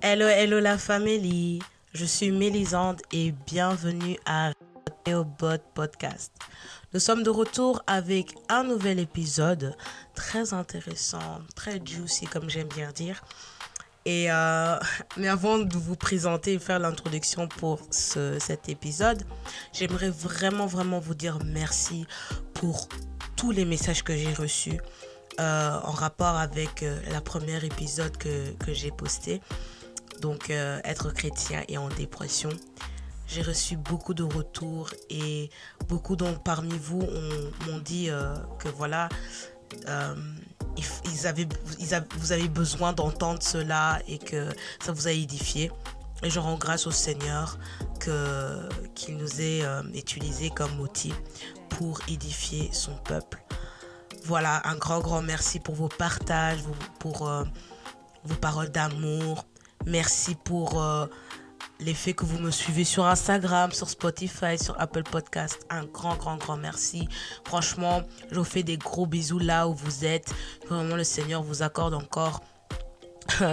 Hello, hello la famille. Je suis Mélisande et bienvenue à Bot Podcast. Nous sommes de retour avec un nouvel épisode très intéressant, très juicy comme j'aime bien dire. Euh, mais avant de vous présenter et faire l'introduction pour ce, cet épisode, j'aimerais vraiment vraiment vous dire merci pour tous les messages que j'ai reçus euh, en rapport avec euh, la première épisode que, que j'ai posté donc euh, être chrétien et en dépression. J'ai reçu beaucoup de retours et beaucoup donc parmi vous m'ont dit que voilà, euh, ils, avaient, vous avez besoin d'entendre cela et que ça vous a édifié. Et je rends grâce au Seigneur que, qu'il nous ait utilisé comme outil pour édifier son peuple. Voilà, un grand, grand merci pour vos partages, pour vos paroles d'amour, Merci pour euh, l'effet que vous me suivez sur Instagram, sur Spotify, sur Apple Podcast. Un grand, grand, grand merci. Franchement, je vous fais des gros bisous là où vous êtes. Vraiment, le Seigneur vous accorde encore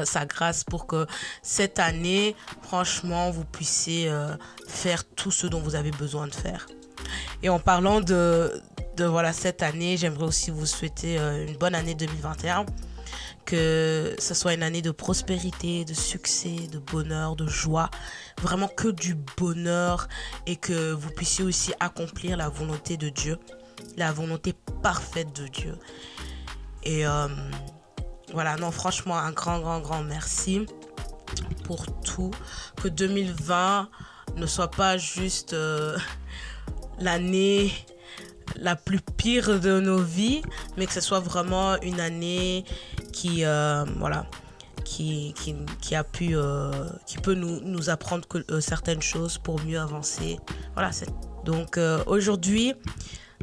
sa grâce pour que cette année, franchement, vous puissiez euh, faire tout ce dont vous avez besoin de faire. Et en parlant de, de voilà, cette année, j'aimerais aussi vous souhaiter euh, une bonne année 2021 que ce soit une année de prospérité, de succès, de bonheur, de joie, vraiment que du bonheur et que vous puissiez aussi accomplir la volonté de Dieu, la volonté parfaite de Dieu. Et euh, voilà, non, franchement, un grand, grand, grand merci pour tout. Que 2020 ne soit pas juste euh, l'année la plus pire de nos vies, mais que ce soit vraiment une année qui, euh, voilà, qui, qui, qui, a pu, euh, qui peut nous, nous apprendre euh, certaines choses pour mieux avancer. Voilà, donc aujourd'hui,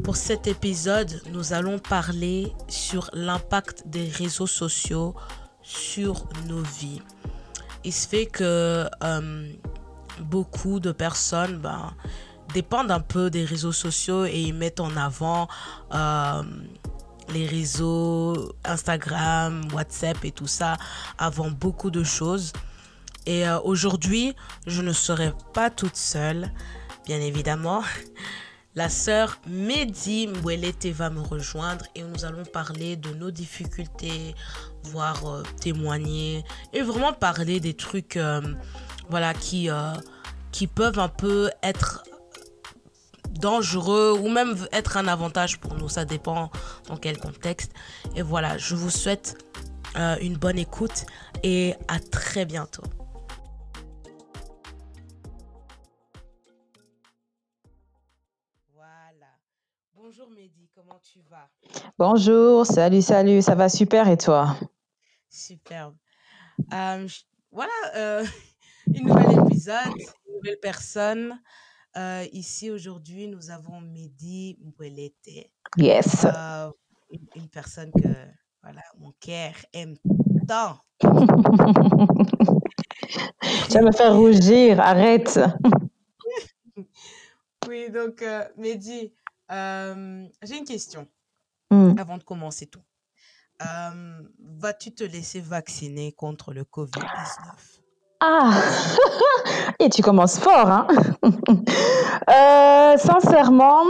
pour cet épisode, nous allons parler sur l'impact des réseaux sociaux sur nos vies. Il se fait que beaucoup de personnes, ben, dépendent un peu des réseaux sociaux et ils mettent en avant les réseaux Instagram, WhatsApp et tout ça avant beaucoup de choses. Et euh, aujourd'hui, je ne serai pas toute seule, bien évidemment. La sœur Mehdi Mwelete va me rejoindre et nous allons parler de nos difficultés, voire euh, témoigner et vraiment parler des trucs voilà, qui, qui peuvent un peu être dangereux ou même être un avantage pour nous. Ça dépend dans quel contexte. Et voilà, je vous souhaite euh, une bonne écoute et à très bientôt. Voilà. Bonjour Mehdi, comment tu vas? Bonjour, salut, salut, ça va super et toi? Superbe. Euh, voilà, euh, une nouvelle épisode, une nouvelle personne. Euh, ici, aujourd'hui, nous avons Mehdi Mbouelete, Yes. euh, une, une personne que voilà, mon cœur aime tant. Tu vas me faire rougir, arrête. Oui, donc, euh, Mehdi, euh, j'ai une question Hmm. avant de commencer tout. Euh, vas-tu te laisser vacciner contre le COVID-19? Ah, et tu commences fort, hein? Euh, sincèrement,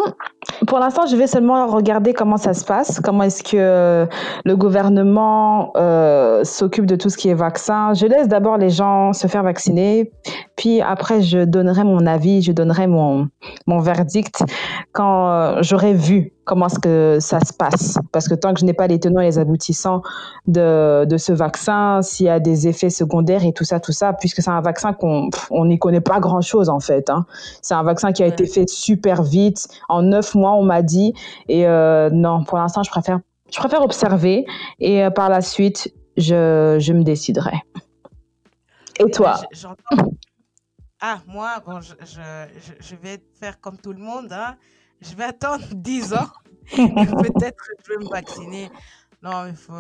pour l'instant, je vais seulement regarder comment ça se passe, comment est-ce que le gouvernement euh, s'occupe de tout ce qui est vaccin. Je laisse d'abord les gens se faire vacciner, puis après, je donnerai mon avis, je donnerai mon, mon verdict quand euh, j'aurai vu comment est-ce que ça se passe. Parce que tant que je n'ai pas les tenants et les aboutissants de, de ce vaccin, s'il y a des effets secondaires et tout ça, tout ça, puisque c'est un vaccin qu'on on n'y connaît pas grand-chose en fait. Hein. C'est un vaccin qui a été fait super vite. En neuf mois, on m'a dit. Et euh, non, pour l'instant, je préfère, je préfère observer et euh, par la suite, je, je me déciderai. Et Ouais, toi? j- j'entends. Ah, moi, bon, je, je, je, je vais faire comme tout le monde, hein. Je vais attendre 10 ans et peut-être je vais me vacciner. Non, il faut,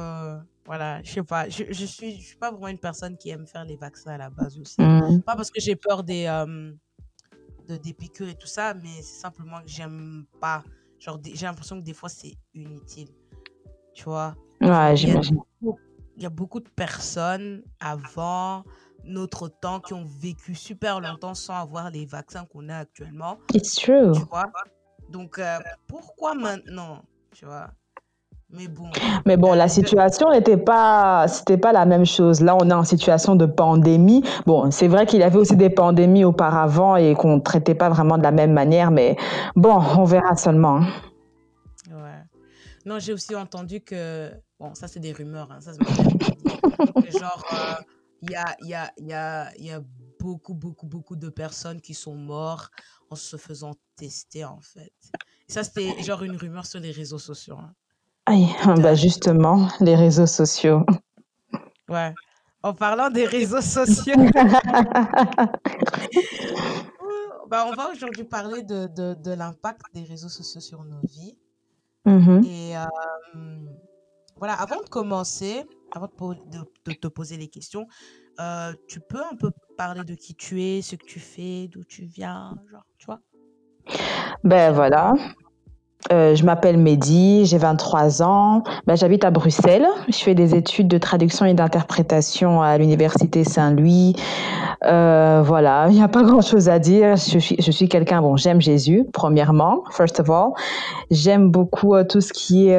voilà, je sais pas. Je, je suis, je suis pas vraiment une personne qui aime faire les vaccins à la base aussi. Hmm. Pas parce que j'ai peur des, euh, de, des piqûres et tout ça, mais c'est simplement que j'aime pas. Genre, j'ai l'impression que des fois, c'est inutile. Tu vois? Ouais, j'imagine. Il y a beaucoup de personnes avant notre temps qui ont vécu super longtemps sans avoir les vaccins qu'on a actuellement. It's true. Tu vois? Donc, euh, pourquoi maintenant Tu vois? Mais bon. Mais bon, la situation n'était pas, c'était pas la même chose. Là, on est en situation de pandémie. Bon, c'est vrai qu'il y avait aussi des pandémies auparavant et qu'on ne traitait pas vraiment de la même manière, mais bon, on verra seulement. Hein. Ouais. Non, j'ai aussi entendu que, bon, ça c'est des rumeurs, hein, ça c'est genre, euh, il y, a, y, a, y, a, y a beaucoup, beaucoup, beaucoup de personnes qui sont mortes en se faisant tester, en fait. Et ça, c'était genre une rumeur sur les réseaux sociaux. Hein. bah justement, les réseaux sociaux. Ouais. En parlant des réseaux sociaux, bah, on va aujourd'hui parler de, de, de l'impact des réseaux sociaux sur nos vies. Mm-hmm. Et euh, voilà, avant de commencer, avant de, de, te poser les questions, euh, tu peux un peu parler de qui tu es, ce que tu fais, d'où tu viens, genre, tu vois? Ben voilà, euh, je m'appelle Mehdi, j'ai 23 ans. Ben, j'habite à Bruxelles. Je fais des études de traduction et d'interprétation à l'université Saint-Louis. Euh, voilà, il n'y a pas grand-chose à dire. Je suis, je suis quelqu'un, bon, j'aime Jésus, premièrement, first of all. J'aime beaucoup euh, tout ce qui est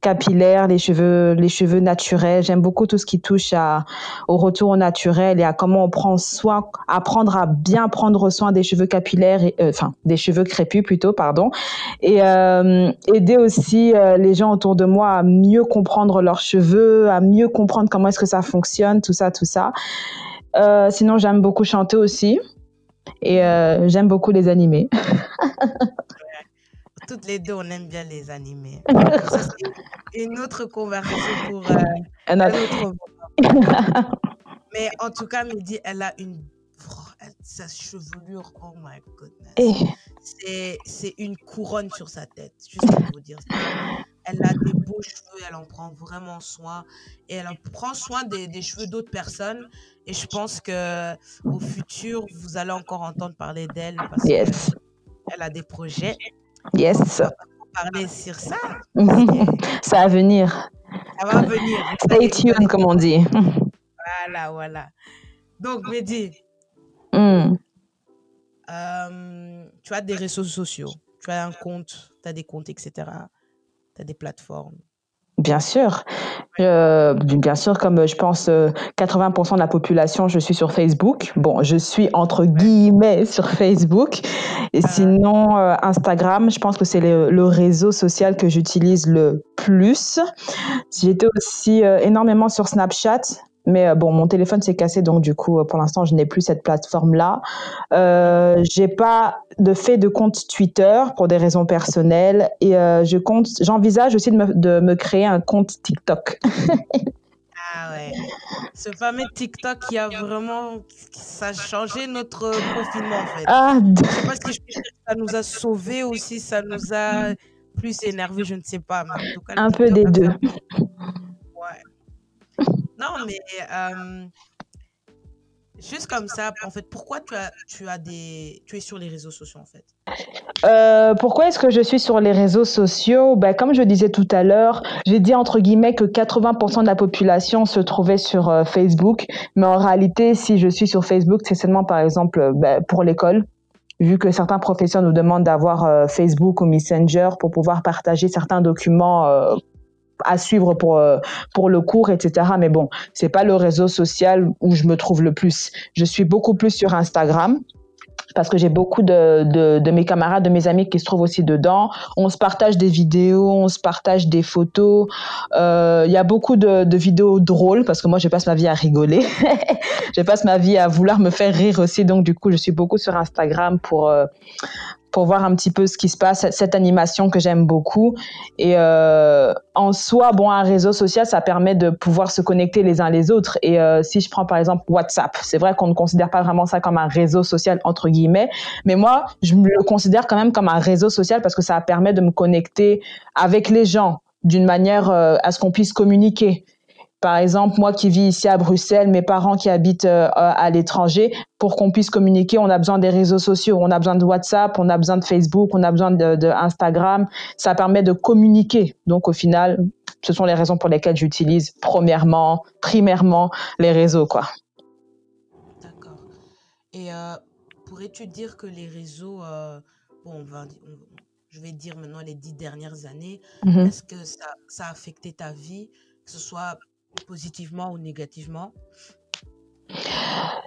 capillaires, les cheveux, les cheveux naturels. J'aime beaucoup tout ce qui touche au retour au naturel et à comment on prend soin, apprendre à bien prendre soin des cheveux capillaires, euh, enfin des cheveux crépus plutôt, pardon, et euh, aider aussi euh, les gens autour de moi à mieux comprendre leurs cheveux, à mieux comprendre comment est-ce que ça fonctionne, tout ça, tout ça. sinon, j'aime beaucoup chanter aussi et j'aime beaucoup les animés. toutes les deux, on aime bien les animés. c'est une autre conversation pour euh, un autre Mais en tout cas, Mehdi, elle a une. sa chevelure, oh my goodness. Eh. C'est une couronne sur sa tête, juste pour vous dire ça. Elle a des beaux cheveux, elle en prend vraiment soin. Et elle en prend soin des, des cheveux d'autres personnes. Et je pense que au futur, vous allez encore entendre parler d'elle parce yes. qu'elle a des projets. Yes. parler sur ça. ça va venir. Ça va venir. Stay tuned, comme on dit. Voilà, voilà. Donc, Mehdi, mm. euh, tu as des réseaux sociaux, tu as un compte, tu as des comptes, etc. Tu as des plateformes. Bien sûr. Euh, bien sûr, comme je pense 80% euh, de la population, je suis sur Facebook. Bon, je suis entre guillemets sur Facebook. Et ah. sinon, euh, Instagram, je pense que c'est le, le, réseau social que j'utilise le plus. J'étais aussi énormément sur Snapchat. Mais euh, bon, mon téléphone s'est cassé, donc du coup, euh, pour l'instant, je n'ai plus cette plateforme-là. Euh, j'ai pas de fait de compte Twitter pour des raisons personnelles et euh, je compte, j'envisage aussi de me, de me créer un compte TikTok. ah ouais, ce fameux TikTok qui a vraiment, ça a changé notre confinement en fait. Ah, je sais pas si ça nous a sauvés aussi, ça nous a plus énervé, je ne sais pas. Mais en tout cas, un peu des deux. Non, mais euh, juste comme ça, en fait, pourquoi tu as, tu as des, tu es sur les réseaux sociaux en fait? Euh, pourquoi est-ce que je suis sur les réseaux sociaux? Ben, Comme je disais tout à l'heure, j'ai dit entre guillemets que 80% de la population se trouvait sur euh, Facebook. Mais en réalité, si je suis sur Facebook, c'est seulement par exemple ben, pour l'école. Vu que certains professeurs nous demandent d'avoir Facebook ou Messenger pour pouvoir partager certains documents à suivre pour euh, pour le cours, etc. Mais bon, c'est pas le réseau social où je me trouve le plus. Je suis beaucoup plus sur Instagram parce que j'ai beaucoup de, de, mes camarades, de mes amis qui se trouvent aussi dedans. On se partage des vidéos, on se partage des photos. Euh, il y a beaucoup de, de, vidéos drôles parce que moi, je passe ma vie à rigoler. je passe ma vie à vouloir me faire rire aussi. Donc, du coup, je suis beaucoup sur Instagram pour, euh, pour voir un petit peu ce qui se passe, cette animation que j'aime beaucoup. Et euh, en soi, bon, un réseau social, ça permet de pouvoir se connecter les uns les autres. Et euh, si je prends par exemple WhatsApp, c'est vrai qu'on ne considère pas vraiment ça comme un réseau social entre guillemets, mais moi, je le considère quand même comme un réseau social parce que ça permet de me connecter avec les gens d'une manière euh, à ce qu'on puisse communiquer. Par exemple, moi qui vis ici à Bruxelles, mes parents qui habitent euh, à l'étranger, pour qu'on puisse communiquer, on a besoin des réseaux sociaux, on a besoin de WhatsApp, on a besoin de Facebook, on a besoin de, de Instagram. Ça permet de communiquer. Donc au final, ce sont les raisons pour lesquelles j'utilise premièrement, primairement les réseaux, quoi. D'accord. Et euh, pourrais-tu dire que les réseaux, euh, bon, on va, je vais dire maintenant les dix dernières années, Mhm. est-ce que ça, ça a affecté ta vie, que ce soit positivement ou négativement?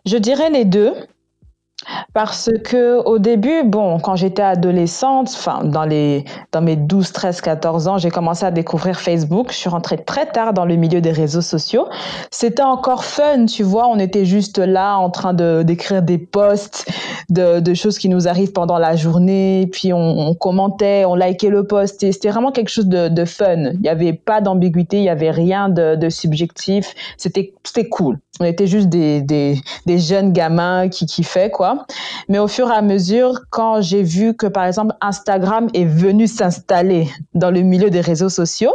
Je dirais les deux. Parce que au début, bon, quand j'étais adolescente, enfin dans dans mes 12, 13, 14 ans, j'ai commencé à découvrir Facebook. Je suis rentrée très tard dans le milieu des réseaux sociaux. C'était encore fun, tu vois, on était juste là en train d'écrire des posts de, choses qui nous arrivent pendant la journée, puis on, commentait, on likait le post c'était vraiment quelque chose de, fun. Il n'y avait pas d'ambiguïté, il n'y avait rien de, subjectif. C'était cool. On était juste des, des jeunes gamins qui kiffaient, quoi. Mais au fur et à mesure, quand j'ai vu que, par exemple, Instagram est venu s'installer dans le milieu des réseaux sociaux,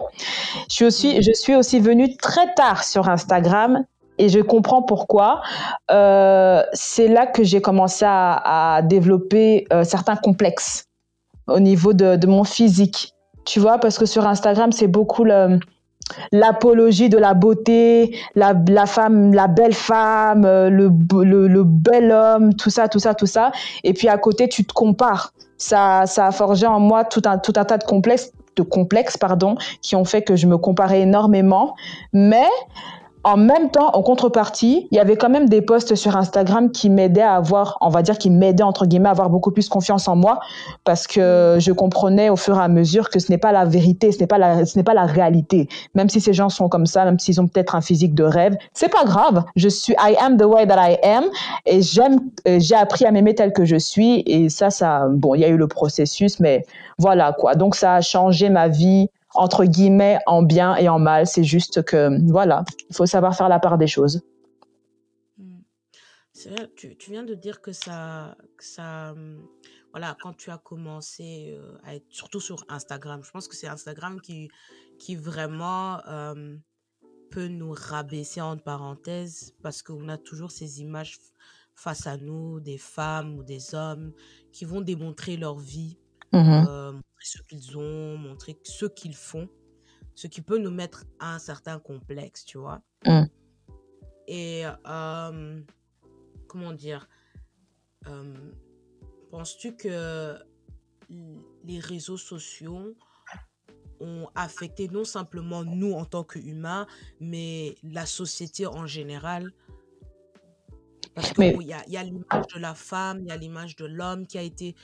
je suis aussi, je suis aussi venue très tard sur Instagram et je comprends pourquoi. Euh, c'est là que j'ai commencé à, développer euh, certains complexes au niveau de, de mon physique. Tu vois, parce que sur Instagram, c'est beaucoup le, l'apologie de la beauté, la, la femme, la belle femme, euh, le, le, le bel homme, tout ça, tout ça, tout ça. Et puis à côté, tu te compares. Ça, ça a forgé en moi tout un, tout un tas de complexes, de complexes, pardon, qui ont fait que je me comparais énormément. Mais en même temps, en contrepartie, il y avait quand même des posts sur Instagram qui m'aidaient à avoir, on va dire, qui m'aidaient entre guillemets à avoir beaucoup plus confiance en moi, parce que je comprenais au fur et à mesure que ce n'est pas la vérité, ce n'est pas la, ce n'est pas la réalité. Même si ces gens sont comme ça, même s'ils ont peut-être un physique de rêve, c'est pas grave. Je suis, I am the way that I am, et j'aime, euh, j'ai appris à m'aimer tel que je suis, et ça, ça, bon, il y a eu le processus, mais voilà quoi. Donc ça a changé ma vie entre guillemets en bien et en mal. C'est juste que voilà, il faut savoir faire la part des choses. Vrai, tu, viens de dire que ça, ça, hum, voilà, quand tu as commencé euh, à être surtout sur Instagram, je pense que c'est Instagram qui, qui vraiment euh, peut nous rabaisser entre parenthèses parce qu'on a toujours ces images face à nous, des femmes ou des hommes qui vont démontrer leur vie, Mhm. euh, montrer ce qu'ils ont, montrer ce qu'ils font, ce qui peut nous mettre à un certain complexe, tu vois. Mm. Et euh, comment dire, euh, penses-tu que les réseaux sociaux ont affecté non simplement nous en tant qu'humains, mais la société en général? Parce que Mais bon, il y a, il y a l'image de la femme, il y a l'image de l'homme qui a été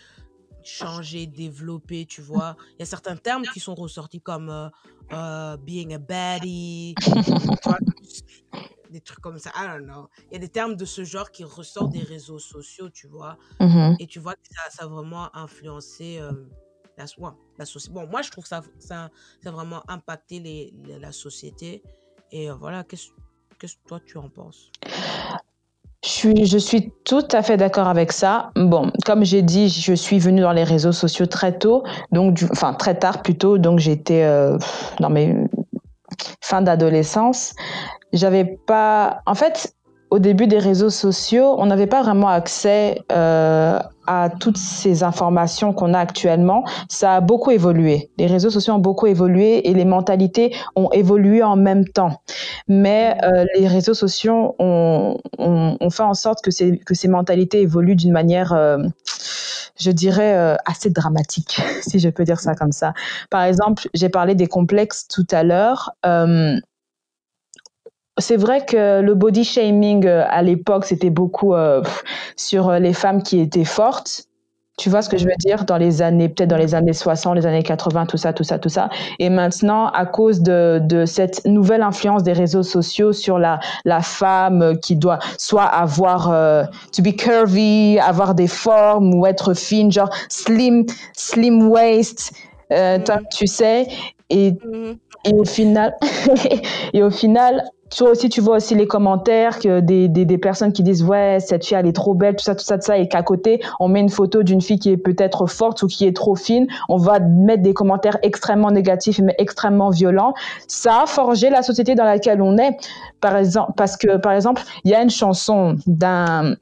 changé, développé, tu vois. Il y a certains termes qui sont ressortis comme euh, euh, being a baddie, des trucs comme ça. I don't know. Il y a des termes de ce genre qui ressortent des réseaux sociaux, tu vois. Mhm. Et tu vois que ça, ça a vraiment influencé euh, la, ouais, la société. Bon, moi, je trouve que ça, ça, ça a vraiment impacté les, les- la société. Et voilà, qu'est-ce que toi, tu en penses? Je suis, je suis tout à fait d'accord avec ça. Bon, comme j'ai dit, je suis venue dans les réseaux sociaux très tôt, donc enfin très tard plutôt, donc j'étais euh, dans mes fins d'adolescence. J'avais pas, en fait, au début des réseaux sociaux, on n'avait pas vraiment accès euh, à toutes ces informations qu'on a actuellement. Ça a beaucoup évolué. Les réseaux sociaux ont beaucoup évolué et les mentalités ont évolué en même temps. Mais euh, les réseaux sociaux ont, fait en sorte que ces, que ces mentalités évoluent d'une manière, euh, je dirais, euh, assez dramatique, si je peux dire ça comme ça. Par exemple, j'ai parlé des complexes tout à l'heure. C'est vrai que le body shaming euh, à l'époque, c'était beaucoup euh, sur euh, les femmes qui étaient fortes. Tu vois ce que je veux dire? Dans les années, peut-être dans les années 60, les années 80, tout ça, tout ça, tout ça. Et maintenant, à cause de, de cette nouvelle influence des réseaux sociaux sur la, la femme qui doit soit avoir, to be curvy, avoir des formes ou être fine, genre slim, slim waist, euh, tu sais. Et Mhm. et au final, et au final, toi aussi, tu vois aussi les commentaires que des, des, des, personnes qui disent ouais cette fille elle est trop belle, tout ça, tout ça, tout ça, et qu'à côté on met une photo d'une fille qui est peut-être forte ou qui est trop fine, on va mettre des commentaires extrêmement négatifs mais extrêmement violents. Ça a forgé la société dans laquelle on est. Par exemple, parce que par exemple, il y a une chanson d'un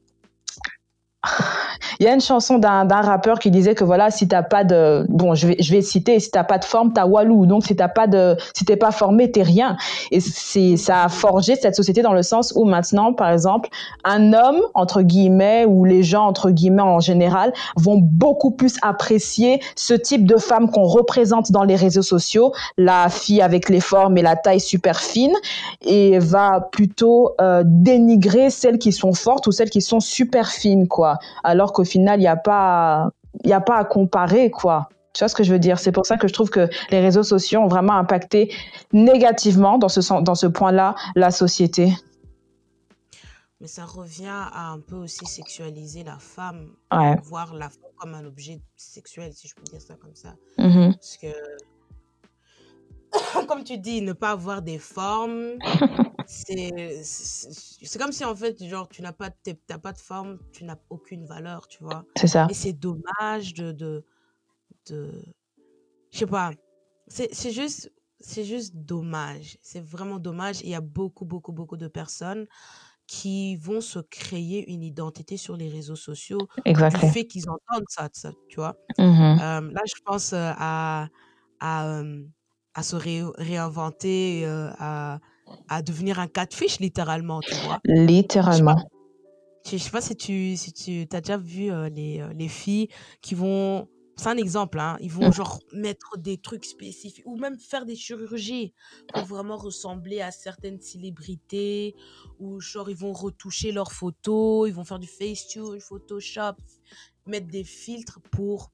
il y a une chanson d'un rappeur qui disait que voilà, si t'as pas de, bon, je vais, je vais citer, si t'as pas de forme, t'as walou. Donc, si t'as pas de, si t'es pas formé, t'es rien. Et ça a forgé cette société dans le sens où maintenant, par exemple, un homme, entre guillemets, ou les gens, entre guillemets, en général, vont beaucoup plus apprécier ce type de femme qu'on représente dans les réseaux sociaux, la fille avec les formes et la taille super fine, et va plutôt euh, dénigrer celles qui sont fortes ou celles qui sont super fines, quoi. Alors qu'au final, il n'y a pas, il a pas à comparer, quoi. Tu vois ce que je veux dire? C'est pour ça que je trouve que les réseaux sociaux ont vraiment impacté négativement dans ce, dans ce point-là la société. Mais ça revient à un peu aussi sexualiser la femme, voir la femme comme un objet sexuel, si je peux dire ça comme ça. Mm-hmm. Parce que comme tu dis, ne pas avoir des formes, c'est c'est comme si en fait, genre, tu n'as pas, pas de forme, tu n'as aucune valeur, tu vois. C'est ça. Et c'est dommage de, de, de... je sais pas, c'est juste, c'est juste dommage. C'est vraiment dommage. Il y a beaucoup, beaucoup, beaucoup de personnes qui vont se créer une identité sur les réseaux sociaux exactement. du fait qu'ils entendent ça, ça, tu vois. Mm-hmm. Euh, là, je pense euh, à, à euh, à se réinventer, euh, à, à devenir un catfish littéralement, tu vois. Littéralement. Je sais pas si tu, si tu as déjà vu euh, les, euh, les filles qui vont c'est un exemple, hein, ils vont mmh. genre mettre des trucs spécifiques ou même faire des chirurgies pour vraiment ressembler à certaines célébrités ou genre ils vont retoucher leurs photos, ils vont faire du Facetune, Photoshop, mettre des filtres pour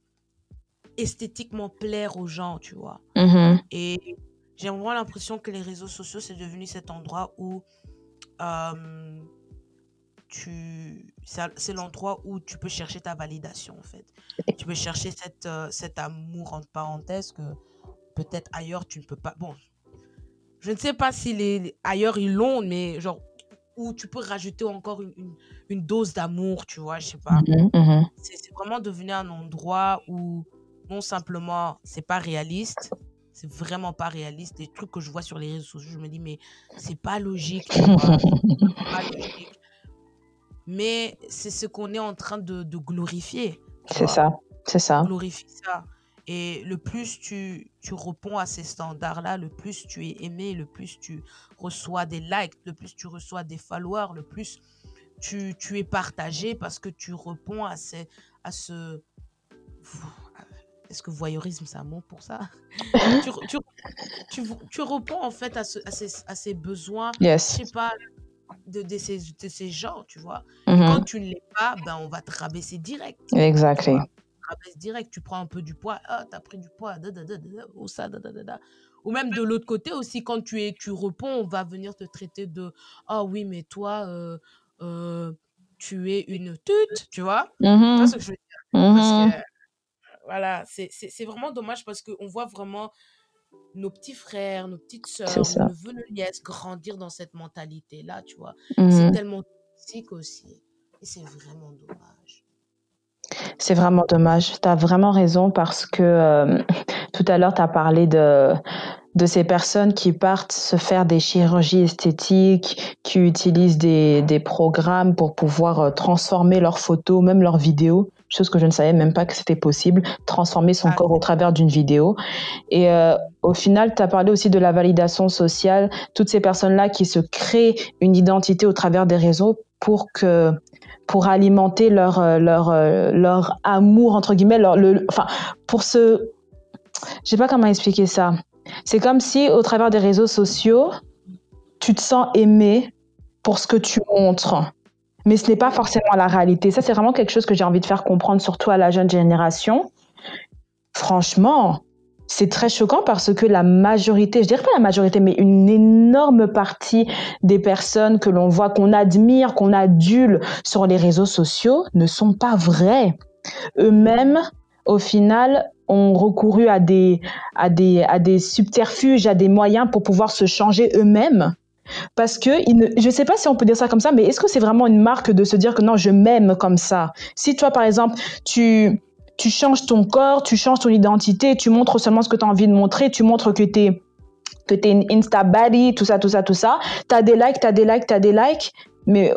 esthétiquement plaire aux gens, tu vois. Mm-hmm. Et j'ai vraiment l'impression que les réseaux sociaux, c'est devenu cet endroit où euh, tu... c'est l'endroit où tu peux chercher ta validation, en fait. Tu peux chercher cette, euh, cet amour, entre parenthèses, que peut-être ailleurs, tu ne peux pas... Bon, je ne sais pas si les, ailleurs, ils l'ont, mais genre, où tu peux rajouter encore une, une, dose d'amour, tu vois, je sais pas. Mm-hmm, mm-hmm. C'est vraiment devenu un endroit où non simplement, c'est pas réaliste. C'est vraiment pas réaliste. Les trucs que je vois sur les réseaux sociaux, je me dis, mais c'est pas logique. pas logique. Mais c'est ce qu'on est en train de, de glorifier. C'est ça, c'est ça. Glorifier ça. Et le plus tu, tu réponds à ces standards-là, le plus tu es aimé, le plus tu reçois des likes, le plus tu reçois des followers, le plus tu, tu es partagé parce que tu réponds à, ces, à ce est-ce que voyeurisme, c'est un mot pour ça? Tu, tu, tu, tu, réponds en fait à, ce, à, ces, à ces, besoins, yes. je sais pas, de, de, ces, de ces gens, tu vois? Mm-hmm. Quand tu ne l'es pas, ben, on va te rabaisser direct. Exactly. Rabaisse direct, tu prends un peu du poids, ah, t'as pris du poids, da, da, da, ou ça, da, da, da, Ou même de l'autre côté aussi, quand tu, es, tu réponds, on va venir te traiter de, ah oh, oui, mais toi, euh, euh, tu es une tute, tu vois. Mm-hmm. C'est ce que je veux dire? Mm-hmm. Parce que, voilà, c'est vraiment dommage parce qu'on voit vraiment nos petits frères, nos petites sœurs, nos neveux, nos nièces grandir dans cette mentalité-là, tu vois. C'est mmh tellement toxique aussi. Et c'est vraiment dommage. C'est vraiment dommage. Tu as vraiment raison parce que euh, tout à l'heure, tu as parlé de, de ces personnes qui partent se faire des chirurgies esthétiques, qui utilisent des, des programmes pour pouvoir euh, transformer leurs photos, même leurs vidéos chose que je ne savais même pas que c'était possible, transformer son ah. corps au travers d'une vidéo. Et euh, au final, tu as parlé aussi de la validation sociale, toutes ces personnes-là qui se créent une identité au travers des réseaux pour que pour alimenter leur euh, leur euh, leur amour entre guillemets leur le enfin pour ce je sais pas comment expliquer ça. C'est comme si au travers des réseaux sociaux, tu te sens aimé pour ce que tu montres mais ce n'est pas forcément la réalité. Ça, c'est vraiment quelque chose que j'ai envie de faire comprendre, surtout à la jeune génération. Franchement, c'est très choquant parce que la majorité, je dirais pas la majorité, mais une énorme partie des personnes que l'on voit, qu'on admire, qu'on adule sur les réseaux sociaux ne sont pas vraies. Eux-mêmes, au final, ont recouru à des, à des, à des subterfuges, à des moyens pour pouvoir se changer eux-mêmes Parce que il ne, je sais pas si on peut dire ça comme ça, mais est-ce que c'est vraiment une marque de se dire que non, je m'aime comme ça? Si toi, par exemple, tu, changes ton corps, tu changes ton identité, tu montres seulement ce que tu as envie de montrer, tu montres que tu es que tu es une Insta baddie, tout ça, tout ça, tout ça. Tu as des likes, tu as des likes, tu as des likes, mais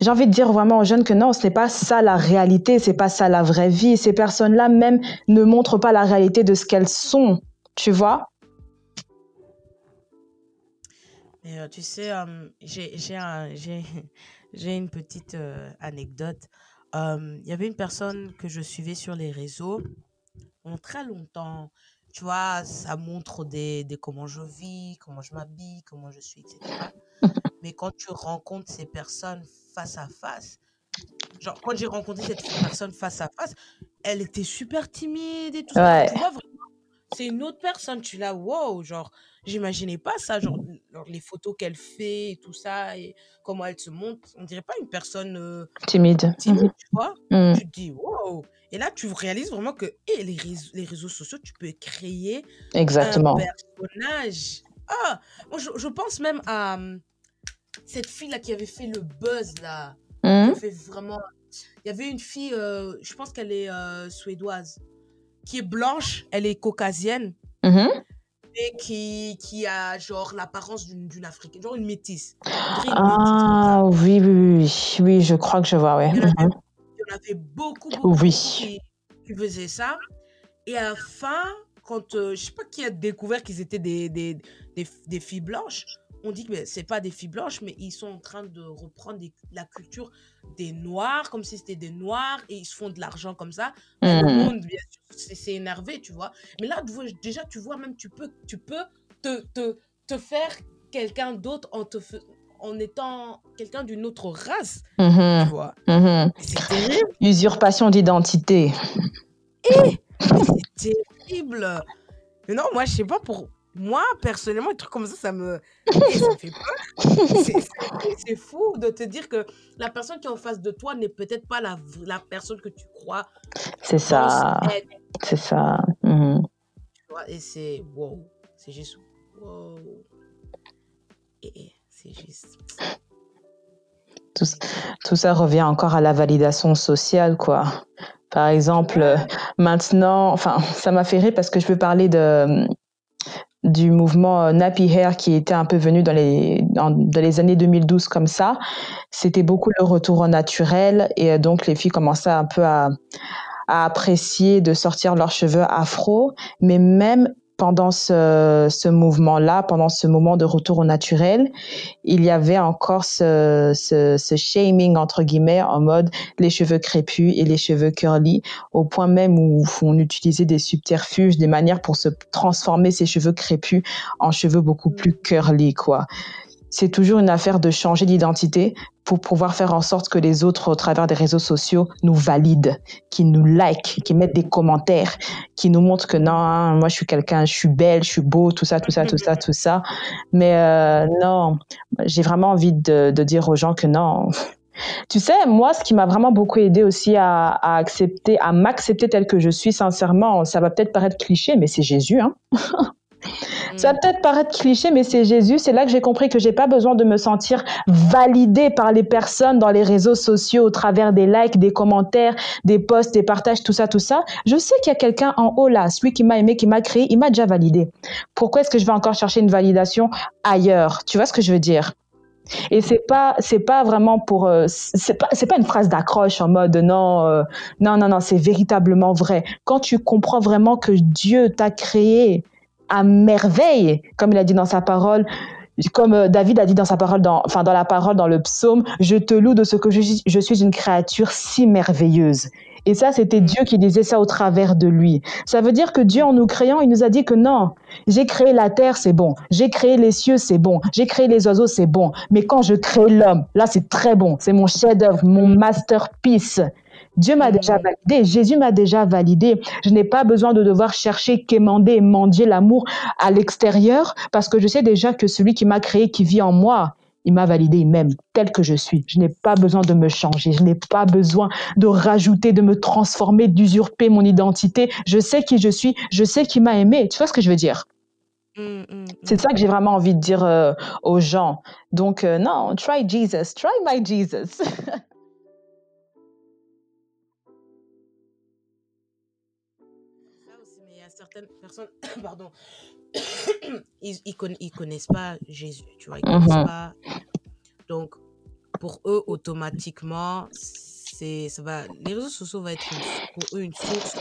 j'ai envie de dire vraiment aux jeunes que non, ce n'est pas ça la réalité, c'est pas ça la vraie vie. Ces personnes-là même ne montrent pas la réalité de ce qu'elles sont, tu vois? Mais euh, tu sais, euh, j'ai j'ai un- j'ai j'ai une petite euh, anecdote. Euh, Il y avait une personne que je suivais sur les réseaux pendant très longtemps. Tu vois, ça montre des, des comment je vis, comment je m'habille, comment je suis, etc. Mais quand tu rencontres ces personnes face à face, genre quand j'ai rencontré cette personne face à face, elle était super timide et tout ça. Genre, Ouais, c'est une autre personne. Tu l'as, wow, genre, j'imaginais pas ça, genre, genre, les photos qu'elle fait et tout ça, et comment elle se montre. On dirait pas une personne euh, timide. timide, tu vois. Mhm. Tu te dis, wow. Et là, tu réalises vraiment que les, réseaux, les réseaux sociaux, tu peux créer un Exactement. personnage. Ah, moi, je, je pense même à hum, cette fille-là qui avait fait le buzz, là. Qui a Mhm. fait vraiment. Il y avait une fille, euh, je pense qu'elle est euh, suédoise, qui est blanche, elle est caucasienne Mhm. et qui, qui a genre l'apparence d'une africaine, genre une métisse. Une. Ah oui, oui, oui, oui, oui, je crois que je vois, ouais. Il y en avait, Mhm. avait beaucoup, beaucoup, beaucoup Oui. qui, qui faisaient ça. Et à la fin, quand euh, je sais pas qui a découvert qu'ils étaient des, des, des, des filles blanches, on dit que c'est pas des filles blanches, mais ils sont en train de reprendre des- la culture des noirs, comme si c'était des noirs, et ils se font de l'argent comme ça. Ben, le Mhm. monde, bien sûr, c'est énervé, tu vois. Mais là, tu vois, déjà, tu vois, même, tu peux, tu peux te, te, te faire quelqu'un d'autre en, te en étant quelqu'un d'une autre race, tu Mhm. vois. Et C'est terrible. Usurpation d'identité. C'est terrible. Mais non, moi, je sais pas, pour moi, personnellement, un truc comme ça, ça me, ça me fait peur. C'est c'est- c'est fou de te dire que la personne qui est en face de toi n'est peut-être pas la, v- la personne que tu crois C'est ça, être. c'est ça. Mhm. Tu vois, et c'est wow. C'est juste wow. Et, et c'est juste. Tout, s- tout ça revient encore à la validation sociale, quoi. Par exemple, euh, Ouais. maintenant, enfin, ça m'a fait rire parce que je peux parler de, du mouvement euh, Nappy Hair qui était un peu venu dans les, dans, les années 2012 comme ça. C'était beaucoup le retour naturel et euh, donc les filles commençaient un peu à, à apprécier de sortir leurs cheveux afro, mais même pendant ce, ce mouvement-là, pendant ce moment de retour au naturel, il y avait encore ce, ce, ce shaming, entre guillemets, en mode les cheveux crépus et les cheveux curly, au point même où on utilisait des subterfuges, des manières pour se transformer ces cheveux crépus en cheveux beaucoup plus curly, quoi. C'est toujours une affaire de changer d'identité pour pouvoir faire en sorte que les autres, au travers des réseaux sociaux, nous valident, qui nous like, qui mettent des commentaires, qui nous montrent que non, hein, moi je suis quelqu'un, je suis belle, je suis beau, tout ça, tout ça, tout ça, tout ça. Mais euh, non, j'ai vraiment envie de, de dire aux gens que non. Tu sais, moi, ce qui m'a vraiment beaucoup aidé aussi à, à accepter, à m'accepter tel que je suis, sincèrement, ça va peut-être paraître cliché, mais c'est Jésus, hein. Ça va Mm. peut-être paraître cliché, mais c'est Jésus. C'est là que j'ai compris que j'ai pas besoin de me sentir validée par les personnes dans les réseaux sociaux au travers des likes, des commentaires, des posts, des partages, tout ça, tout ça. Je sais qu'il y a quelqu'un en haut là, celui qui m'a aimé, qui m'a créé, il m'a déjà validé. Pourquoi est-ce que je vais encore chercher une validation ailleurs? Tu vois ce que je veux dire? Et c'est pas c'est pas vraiment pour euh, c'est pas c'est pas une phrase d'accroche en mode non euh, non non non c'est véritablement vrai quand tu comprends vraiment que Dieu t'a créé à merveille comme il a dit dans sa parole comme euh, David a dit dans sa parole dans enfin dans la parole dans le psaume je te loue de ce que je suis je suis une créature si merveilleuse et ça c'était. Dieu qui disait ça au travers de lui ça veut dire que Dieu en nous créant il nous a dit que non j'ai créé la terre, c'est bon. J'ai créé les cieux, c'est bon. J'ai créé les oiseaux, c'est bon. Mais quand je crée l'homme, là, c'est très bon. C'est mon chef-d'œuvre, mon masterpiece. Dieu m'a déjà Mm. validé. Jésus m'a déjà validé. Je n'ai pas besoin de devoir chercher, quémander et mendier l'amour à l'extérieur parce que je sais déjà que celui qui m'a créé, qui vit en moi, il m'a validé, il m'aime tel que je suis. Je n'ai pas besoin de me changer. Je n'ai pas besoin de rajouter, de me transformer, d'usurper mon identité. Je sais qui je suis. Je sais qui m'a aimé. Tu vois ce que je veux dire? Mmh, mmh, C'est mmh. ça que j'ai vraiment envie de dire euh, aux gens. Donc, euh, non, try Jesus, try my Jesus. personnes, pardon, ils, ils, conna- ils connaissent pas Jésus, tu vois, ils connaissent Mhm, pas. Donc, pour eux, automatiquement, c'est, ça va, les réseaux sociaux vont être une- pour eux une source,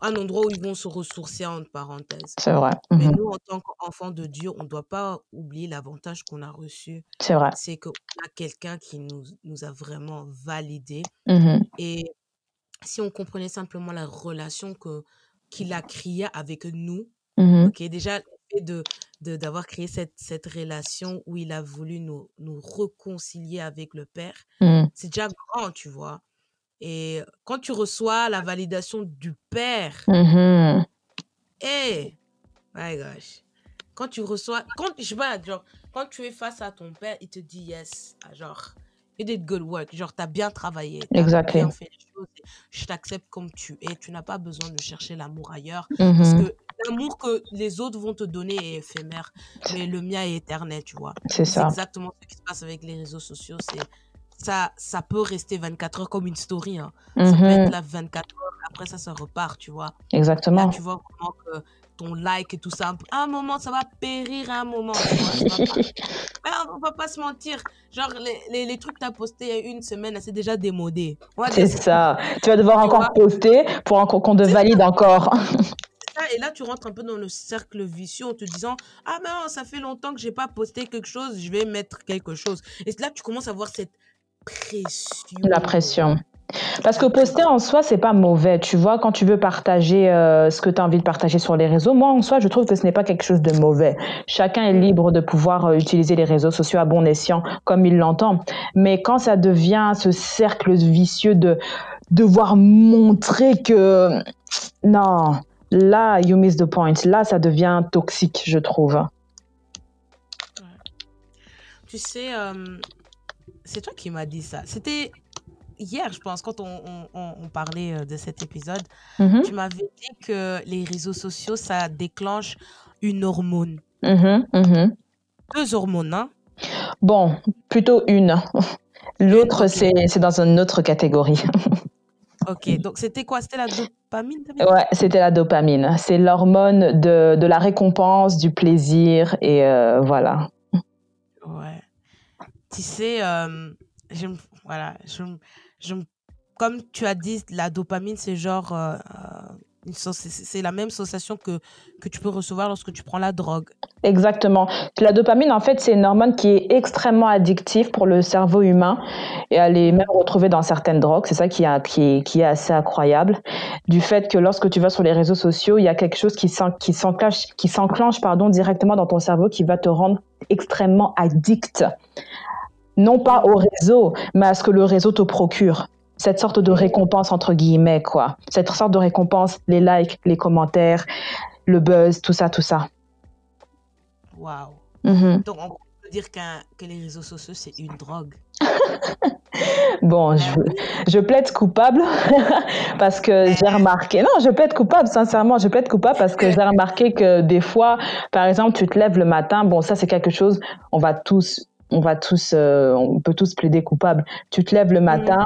un endroit où ils vont se ressourcer, entre parenthèses. C'est vrai. Mais Mhm, nous, en tant qu'enfants de Dieu, on ne doit pas oublier l'avantage qu'on a reçu. C'est vrai. C'est qu'on a quelqu'un qui nous, nous a vraiment validé. Mhm, Et si on comprenait simplement la relation que, qu'il a créée avec nous, mhm, ok, déjà, de, d'avoir créé cette, cette relation où il a voulu nous, nous réconcilier avec le Père, mhm, c'est déjà grand, tu vois? Et quand tu reçois la validation du Père, mhm. hé, my gosh, quand tu reçois, quand, je sais pas, genre, quand tu es face à ton Père, il te dit yes, genre, you did good work, genre, t'as bien travaillé, Exactly. bien fait les choses, je t'accepte comme tu es, tu n'as pas besoin de chercher l'amour ailleurs, parce Mhm, que l'amour que les autres vont te donner est éphémère, mais le mien est éternel, tu vois. C'est ça. exactement ce qui se passe avec les réseaux sociaux, c'est ça, ça peut rester 24 heures comme une story, hein. Ça peut être Mhm, là 24 heures, après ça, ça repart, tu vois. Là, Exactement. tu vois vraiment que ton like et tout ça, à un moment, ça va périr à un moment, tu vois. Pas. On va pas se mentir. Genre, les, les, les trucs que tu as postés il y a une semaine, c'est déjà démodé. C'est ça. Tu vas devoir Tu encore poster pour encore qu'on te valide encore. Et là, tu rentres un peu dans le cercle vicieux en te disant Ah, mais non, ça fait longtemps que j'ai pas posté quelque chose, je vais mettre quelque chose. Et là, tu commences à avoir cette La pression. Parce que poster en soi, c'est pas mauvais. Tu vois, quand tu veux partager euh, ce que tu as envie de partager sur les réseaux, moi en soi, je trouve que ce n'est pas quelque chose de mauvais. Chacun est libre de pouvoir euh, utiliser les réseaux sociaux à bon escient comme il l'entend. Mais quand ça devient ce cercle vicieux de devoir montrer que non, là, you miss the point. Là, ça devient toxique, je trouve. Tu sais, euh, c'est toi qui m'as dit ça. C'était hier, je pense, quand on, on- on- on parlait euh, de cet épisode. Mhm, Tu m'avais dit que les réseaux sociaux, ça déclenche une hormone. mhm, mhm. Deux hormones, hein? Bon, plutôt une. L'autre, ok. c'est dans une autre catégorie. Ok, donc c'était quoi? C'était la dopamine? Ouais, c'était la dopamine. C'est l'hormone de, de la récompense, du plaisir, et euh, voilà. Ouais. Tu sais, euh, voilà, je, comme tu as dit, la dopamine, c'est genre, euh, euh, c'est la même sensation que, que tu peux recevoir lorsque tu prends la drogue. Exactement. La dopamine, en fait, c'est une hormone qui est extrêmement addictive pour le cerveau humain et elle est même retrouvée dans certaines drogues. C'est ça qui, a, qui, est, qui est assez incroyable. Du fait que lorsque tu vas sur les réseaux sociaux, il y a quelque chose qui s'en- qui s'enclenche, directement dans ton cerveau qui va te rendre extrêmement addict. Non pas au réseau, mais à ce que le réseau te procure. Cette sorte de récompense, entre guillemets, quoi. Cette sorte de récompense, les likes, les commentaires, le buzz, tout ça, tout ça. Waouh. Mhm. Donc, on peut dire que les réseaux sociaux, c'est une drogue. Bon, je, je plaide coupable parce que j'ai remarqué. Non, je plaide coupable, sincèrement, je plaide coupable parce que j'ai remarqué que des fois, par exemple, tu te lèves le matin. Bon, ça, c'est quelque chose, on va tous, on va tous, euh, on peut tous plaider coupable. Tu te lèves le mm, matin,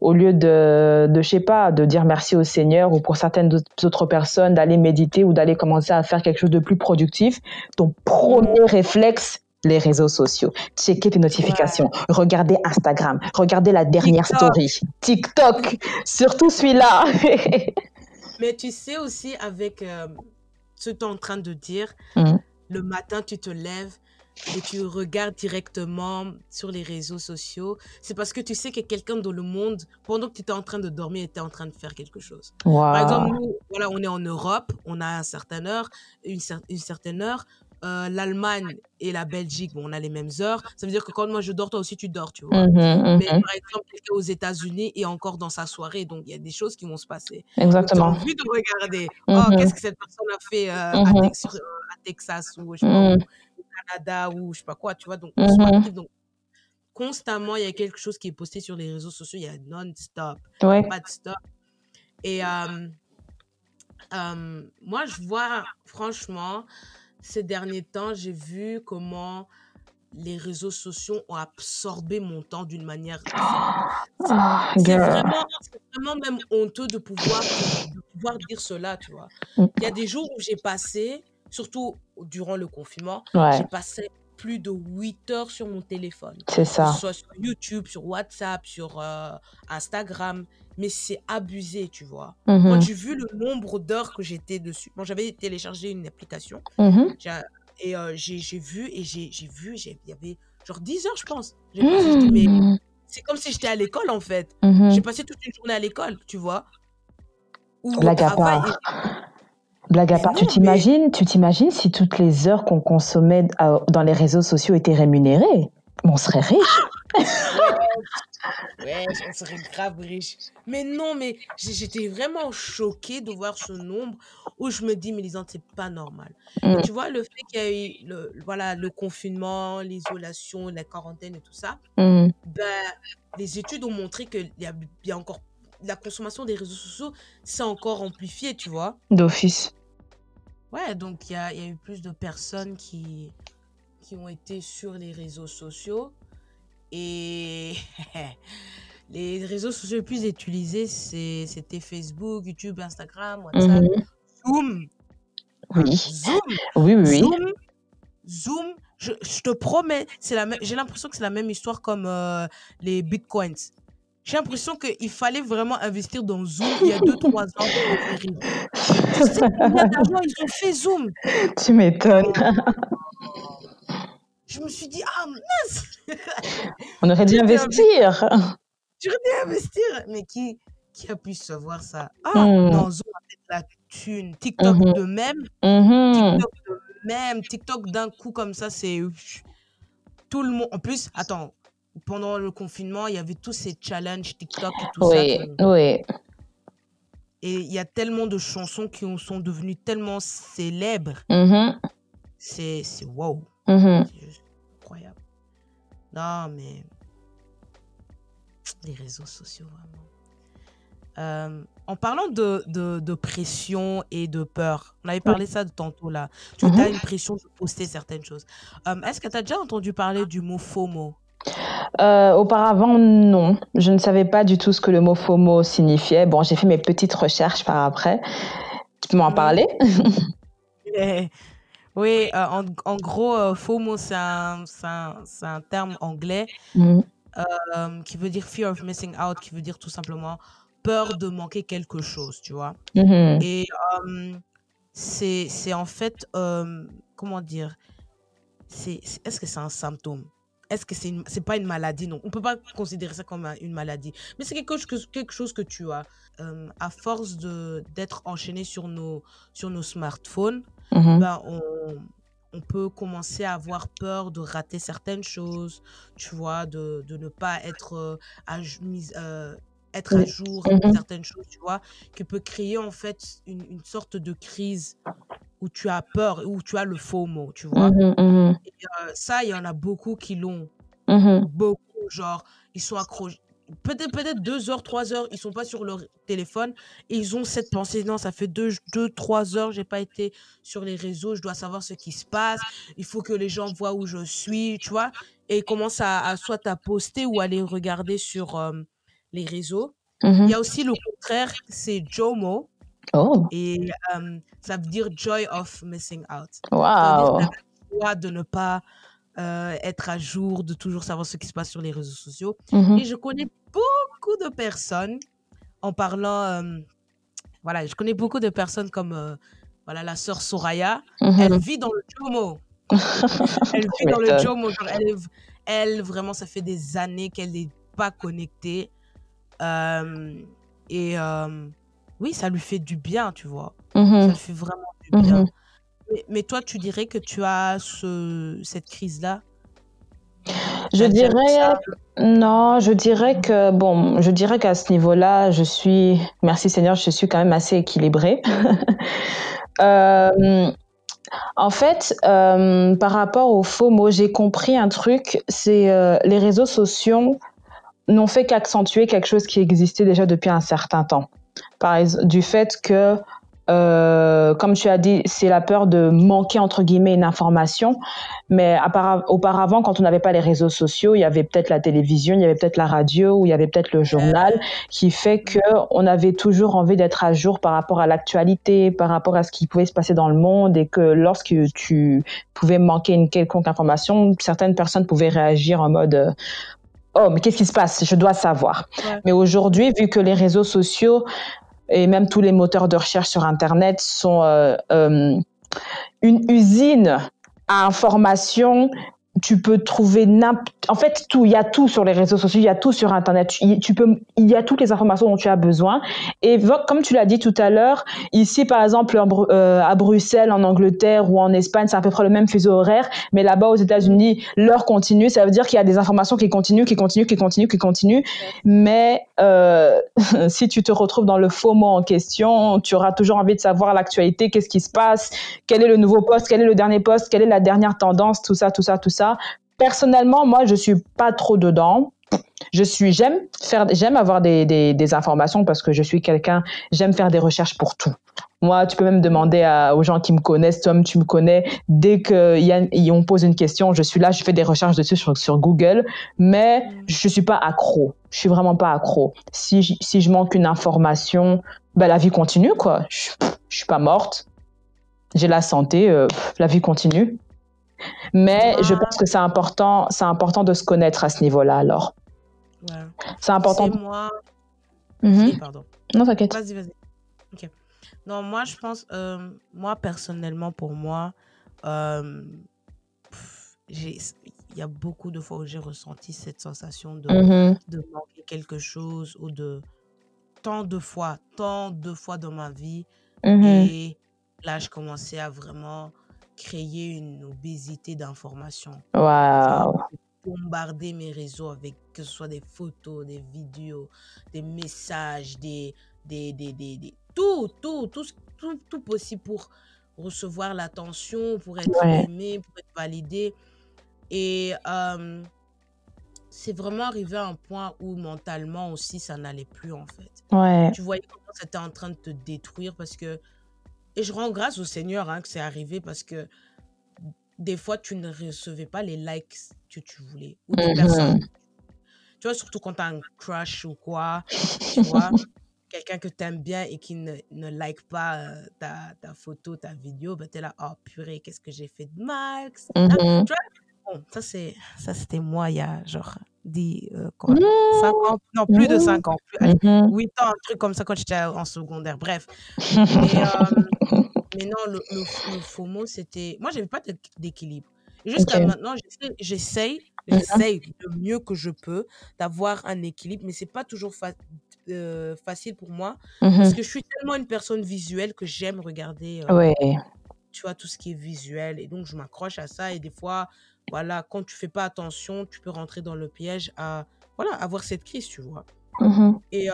au lieu de, de, je sais pas, de dire merci au Seigneur ou pour certaines autres personnes d'aller méditer ou d'aller commencer à faire quelque chose de plus productif, ton premier mm. réflexe, les réseaux sociaux. Checker tes Ouais. notifications, regarder Instagram, regarder la dernière TikTok. story, TikTok, surtout celui-là. Mais tu sais aussi, avec euh, ce que tu es en train de dire, Mhm. le matin, tu te lèves et tu regardes directement sur les réseaux sociaux, c'est parce que tu sais que quelqu'un dans le monde, pendant que tu étais en train de dormir, était en train de faire quelque chose. Par exemple, nous, voilà, on est en Europe, on a un certain heure, une, cer- une certaine heure. Euh, L'Allemagne et la Belgique, bon, on a les mêmes heures. Ça veut dire que quand moi je dors, toi aussi tu dors, tu vois. Mhm, Mais mhm. par exemple, aux États-Unis est encore dans sa soirée, donc il y a des choses qui vont se passer. Donc tu as Exactement. envie de regarder, oh, Mhm, qu'est-ce que cette personne a fait euh, à, euh, à Texas ou je sais pas Canada ou je sais pas quoi, tu vois. Donc mhm. donc constamment il y a quelque chose qui est posté sur les réseaux sociaux, il y a non-stop, Ouais. pas de stop. Et euh, euh, moi je vois franchement, ces derniers temps, j'ai vu comment les réseaux sociaux ont absorbé mon temps d'une manière. Ah, C'est vraiment, vraiment même honteux de pouvoir, de pouvoir dire cela, tu vois. Il y a des jours où j'ai passé, surtout durant le confinement, Ouais, j'ai passé plus de 8 heures sur mon téléphone. c'est Que ça. ce soit sur YouTube, sur WhatsApp, sur euh, Instagram. Mais c'est abusé, tu vois. Quand Mhm, j'ai vu le nombre d'heures que j'étais dessus, bon, j'avais téléchargé une application mhm. j'ai- et euh, j'ai vu, et j'ai vu, il y avait genre 10 heures, je pense. J'ai mais Mhm, c'est comme si j'étais à l'école, en fait. mhm. J'ai passé toute une journée à l'école, tu vois, ou au travail. Et... Blague à part, tu mais t'imagines, tu t'imagines si toutes les heures qu'on consommait dans les réseaux sociaux étaient rémunérées? On serait riche. ouais, ouais, on serait grave riche. Mais non, mais j'étais vraiment choquée de voir ce nombre où je me dis, mais Lisande, c'est pas normal. Mm, tu vois, le fait qu'il y a eu le, voilà, le confinement, l'isolation, la quarantaine et tout ça, mm. ben, les études ont montré qu'il y y a encore la consommation des réseaux sociaux, c'est encore amplifié, tu vois. D'office. Ouais, donc il y a, y a eu plus de personnes qui, qui ont été sur les réseaux sociaux. Et les réseaux sociaux les plus utilisés, c'était Facebook, YouTube, Instagram, WhatsApp, Mhm. Zoom. Oui, Zoom, oui. Zoom, Zoom, je, je te promets, c'est la même, j'ai l'impression que c'est la même histoire comme euh, les bitcoins. J'ai l'impression qu'il fallait vraiment investir dans Zoom il y a 2-3 ans pour acquérir. Tu sais combien d'argent ils ont fait Zoom? Tu m'étonnes. Je me suis dit, ah mince, On aurait dû investir. J'aurais dû investir. Mais qui, qui a pu savoir ça? Ah, Mm, non, Zoom la thune. TikTok mhm, de même. mhm. TikTok de même. TikTok d'un coup comme ça, c'est tout le monde. En plus, attends, pendant le confinement, il y avait tous ces challenges TikTok et tout ça. Oui. Et il y a tellement de chansons qui ont- sont devenues tellement célèbres. Mhm, C'est c'est wow. mhm. C'est juste incroyable. Non, mais les réseaux sociaux, vraiment. Euh, en parlant de, de, de pression et de peur, on avait parlé ça de tantôt là. Tu Mhm. as une pression de poster certaines choses. Euh, Est-ce que tu as déjà entendu parler du mot FOMO? Euh, auparavant, non. Je ne savais pas du tout ce que le mot FOMO signifiait. Bon, j'ai fait mes petites recherches par après. Tu peux m'en parler? Eh, Oui, euh, en, en gros, euh, FOMO, c'est un, terme anglais euh, qui veut dire fear of missing out, qui veut dire tout simplement peur de manquer quelque chose, tu vois. mhm, Et c'est en fait, comment dire, est-ce que c'est un symptôme? Est-ce que c'est c'est pas une maladie? Non, on peut pas considérer ça comme un- une maladie. Mais c'est quelque chose que, quelque chose que tu as. Euh, à force de d'être enchaîné sur nos, sur nos smartphones, ben on, on peut commencer à avoir peur de rater certaines choses, tu vois, de, de ne pas être, euh, à, euh, être à jour Mhm, certaines choses, tu vois, qui peut créer en fait une, une sorte de crise où tu as peur, où tu as le FOMO, tu vois. mhm, Et euh, ça, il y en a beaucoup qui l'ont, mhm. beaucoup, genre, ils sont accrochés. Peut-être peut-être deux heures, trois heures, ils sont pas sur leur téléphone et ils ont cette pensée, non, ça fait deux, deux trois heures, j'ai pas été sur les réseaux, je dois savoir ce qui se passe, il faut que les gens voient où je suis, tu vois, et ils commencent à, à soit à poster ou à les regarder sur euh, les réseaux. Il y a aussi le contraire, c'est JOMO Oh, et euh, ça veut dire Joy of Missing Out. Wow. joie de ne pas euh, être à jour, de toujours savoir ce qui se passe sur les réseaux sociaux. Mhm, Et je connais beaucoup de personnes en parlant, euh, voilà, je connais beaucoup de personnes comme voilà, la sœur Soraya. Elle mhm. vit dans le JOMO. Elle vit dans le. JOMO. Genre, elle, elle, vraiment, ça fait des années qu'elle n'est pas connectée. Et oui, ça lui fait du bien, tu vois. Ça Mhm, lui fait vraiment du bien. mhm. Mais, mais toi, tu dirais que tu as ce, cette crise-là? Je dirais, ça? non, je dirais que, bon, je dirais qu'à ce niveau-là, je suis, merci Seigneur, je suis quand même assez équilibrée. Euh, en fait, euh, par rapport au FOMO, j'ai compris un truc, c'est euh, les réseaux sociaux n'ont fait qu'accentuer quelque chose qui existait déjà depuis un certain temps. Par du fait que euh, comme tu as dit, c'est la peur de manquer entre guillemets une information. Mais auparavant, quand on n'avait pas les réseaux sociaux, il y avait peut-être la télévision, il y avait peut-être la radio, ou il y avait peut-être le journal, qui fait que on avait toujours envie d'être à jour par rapport à l'actualité, par rapport à ce qui pouvait se passer dans le monde, et que lorsque tu pouvais manquer une quelconque information, certaines personnes pouvaient réagir en mode oh mais qu'est-ce qui se passe? Je dois savoir. Mais aujourd'hui, vu que les réseaux sociaux et même tous les moteurs de recherche sur Internet sont euh, euh, une usine à information tu peux trouver en fait tout il y a tout sur les réseaux sociaux il y a tout sur internet. Tu, peux il y a toutes les informations dont tu as besoin. Et comme tu l'as dit tout à l'heure ici par exemple euh, à Bruxelles en Angleterre ou en Espagne c'est à peu près le même fuseau horaire. Mais là-bas aux États-Unis l'heure continue. Ça veut dire qu'il y a des informations qui continuent qui continuent qui continuent qui continuent. Mais euh, si tu te retrouves dans le faux mot en question tu auras toujours envie de savoir l'actualité qu'est-ce qui se passe quel est le nouveau poste quel est le dernier poste quelle est la dernière tendance tout ça tout ça tout ça Personnellement, moi, je suis pas trop dedans. Je suis, j'aime faire, j'aime avoir des, des, informations parce que je suis quelqu'un, j'aime faire des recherches pour tout. Moi, tu peux même demander aux gens qui me connaissent, Tom, tu me connais. Dès qu'on pose une question, je suis là, je fais des recherches dessus sur, Google, mais je suis pas accro. Je suis vraiment pas accro. Si, si je manque une information, ben, la vie continue, quoi. Je, je suis pas morte. J'ai la santé, euh, la vie continue. Mais je pense que c'est important, c'est important de se connaître à ce niveau-là, alors. C'est important. C'est moi. Mhm. pardon. Non, t'inquiète. Vas-y, vas-y. Non, moi, je pense, euh, moi, personnellement, pour moi, euh, il y a beaucoup de fois où j'ai ressenti cette sensation de, mhm. de manquer quelque chose ou de tant de fois, tant de fois dans ma vie. Mhm. Et là, je commençais à vraiment créer une obésité d'informations. Waouh! Bombarder mes réseaux avec que ce soit des photos, des vidéos, des messages, des, des, des, des, tout, tout, tout, tout, tout possible pour recevoir l'attention, pour être aimé, pour être validé. Et c'est vraiment arrivé à un point où mentalement aussi ça n'allait plus en fait. Ouais. Tu voyais comment c'était en train de te détruire parce que et je rends grâce au Seigneur hein, que c'est arrivé parce que des fois, tu ne recevais pas les likes que tu voulais. Ou des personnes. Mhm. Tu vois, surtout quand tu as un crush ou quoi, tu vois, quelqu'un que tu aimes bien et qui ne, ne like pas euh, ta, ta, photo, ta vidéo, ben tu es là, oh purée, qu'est-ce que j'ai fait de mal, mhm. Bon, ça, c'est, ça, c'était moi il y a genre 10, euh, quoi, 5 ans, non, plus de 5 ans, plus, 8 ans, un truc comme ça quand j'étais en secondaire, bref. Et, euh, mais non, le, le, faux mot, c'était. Moi, j'avais pas d'équilibre. Jusqu'à maintenant, j'essaye, j'essaye le mieux que je peux d'avoir un équilibre, mais c'est pas toujours euh, facile pour moi parce que je suis tellement une personne visuelle que j'aime regarder. Tu vois, tout ce qui est visuel. Et donc, je m'accroche à ça. Et des fois, voilà, quand tu fais pas attention, tu peux rentrer dans le piège à voilà, avoir cette crise, tu vois. Mmh et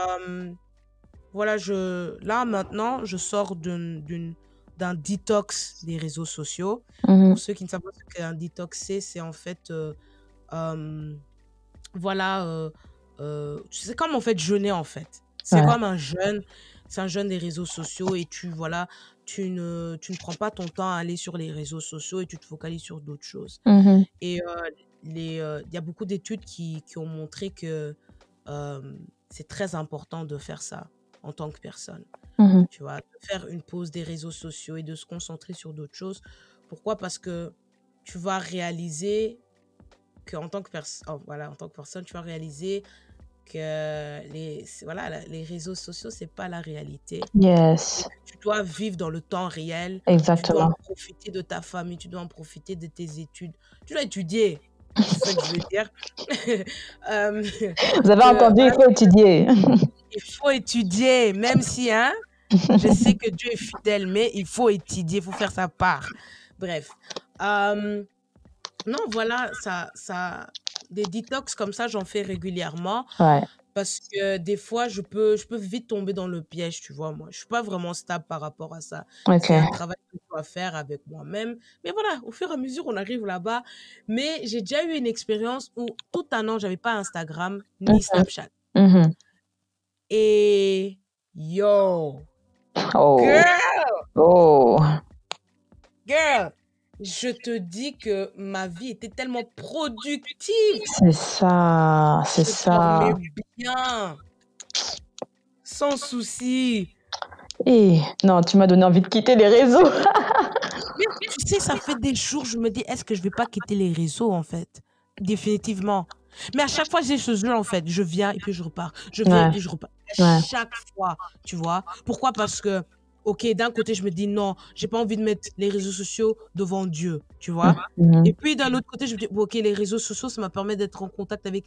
voilà, je, là maintenant, je sors d'une d'un detox des réseaux sociaux. Mmh Pour ceux qui ne savent pas ce qu'un detox c'est, c'est en fait, euh, voilà, euh, euh, c'est comme en fait jeûner en fait. C'est comme un jeûne, c'est un jeûne des réseaux sociaux et tu, voilà, tu ne, tu ne prends pas ton temps à aller sur les réseaux sociaux et tu te focalises sur d'autres choses. Mmh et il y a beaucoup d'études qui, qui, ont montré que c'est très important de faire ça en tant que personne. Mmh tu vois, de faire une pause des réseaux sociaux et de se concentrer sur d'autres choses. Pourquoi? Parce que tu vas réaliser que en tant que personne, oh, voilà, en tant que personne, tu vas réaliser que les, voilà, les réseaux sociaux, c'est pas la réalité. Yes. Tu dois vivre dans le temps réel. Exactement. Tu dois en profiter de ta famille, tu dois en profiter de tes études. Tu dois étudier. C'est ça que je veux dire. Euh, Vous avez entendu, il faut étudier. il faut étudier, même si, hein, je sais que Dieu est fidèle, mais il faut étudier, il faut faire sa part. Bref. Euh, non, voilà, ça, ça, des detox comme ça, j'en fais régulièrement. Ouais. Parce que des fois, je peux, je peux vite tomber dans le piège, tu vois. Moi, je suis pas vraiment stable par rapport à ça. C'est un travail que faire avec moi-même. Mais voilà, au fur et à mesure, on arrive là-bas. Mais j'ai déjà eu une expérience où tout un an, j'avais pas Instagram ni mhm. Snapchat. Mhm. Et yo, Oh. girl, Oh. Girl, je te dis que ma vie était tellement productive. C'est ça, c'est Je ça. bien, sans souci. Et non, tu m'as donné envie de quitter les réseaux. Mais tu sais, ça fait des jours, je me dis, est-ce que je vais pas quitter les réseaux, en fait? Définitivement. Mais à chaque fois, j'ai ce jeu, en fait. Je viens et puis je repars. Je viens et puis je repars. ouais. À chaque fois, tu vois? Pourquoi? Parce que, ok, d'un côté, je me dis, non, j'ai pas envie de mettre les réseaux sociaux devant Dieu, tu vois. Mhm. Et puis, d'un autre côté, je me dis, ok, les réseaux sociaux, ça m'a permis d'être en contact avec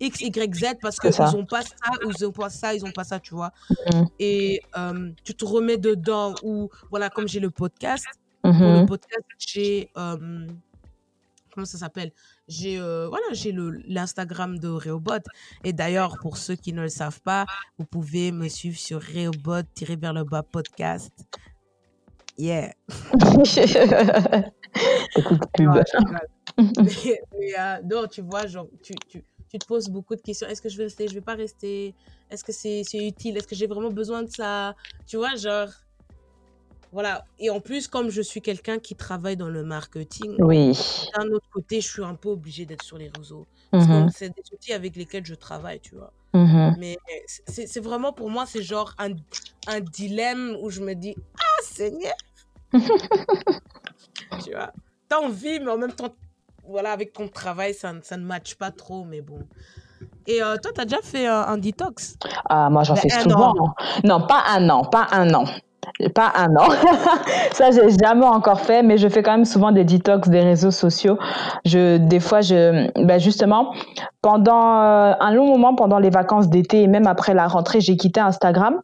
X, Y, Z parce qu'ils ont pas ça, ou ils ont pas ça, ils ont pas ça, tu vois. Mhm. Et euh, tu te remets dedans, ou voilà, comme j'ai le podcast, pour le Mhm. podcast, j'ai. euh, comment ça s'appelle? J'ai euh, voilà, j'ai le l'Instagram de Reobot. Et d'ailleurs, pour ceux qui ne le savent pas, vous pouvez me suivre sur Reobot tiré vers le bas podcast. Yeah. Petite pub. Non, je rigole. mais, mais, euh, non, tu vois, genre, tu, tu, tu te poses beaucoup de questions. Est-ce que je vais rester? Je vais pas rester Est-ce que c'est c'est utile? Est-ce que j'ai vraiment besoin de ça? Tu vois, genre. Voilà. Et en plus, comme je suis quelqu'un qui travaille dans le marketing, Oui. d'un autre côté, je suis un peu obligée d'être sur les réseaux. Parce que Mhm. c'est des outils avec lesquels je travaille, tu vois. Mhm. Mais c'est c'est vraiment pour moi, c'est genre un, un dilemme où je me dis Ah, Seigneur Tu vois. T'as envie, mais en même temps, voilà, avec ton travail, ça, ne- ça ne matche pas trop, mais bon. Et euh, toi, t'as déjà fait un, un détox Ah, moi, j'en Ben, fais un souvent. an. Non, pas un an, pas un an. Pas un an. Ça, j'ai jamais encore fait, mais je fais quand même souvent des detox des réseaux sociaux. Je, des fois, je, ben justement, pendant euh, un long moment, pendant les vacances d'été et même après la rentrée, j'ai quitté Instagram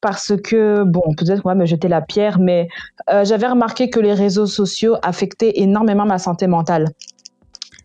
parce que, bon, peut-être va me jeter la pierre, mais euh, j'avais remarqué que les réseaux sociaux affectaient énormément ma santé mentale.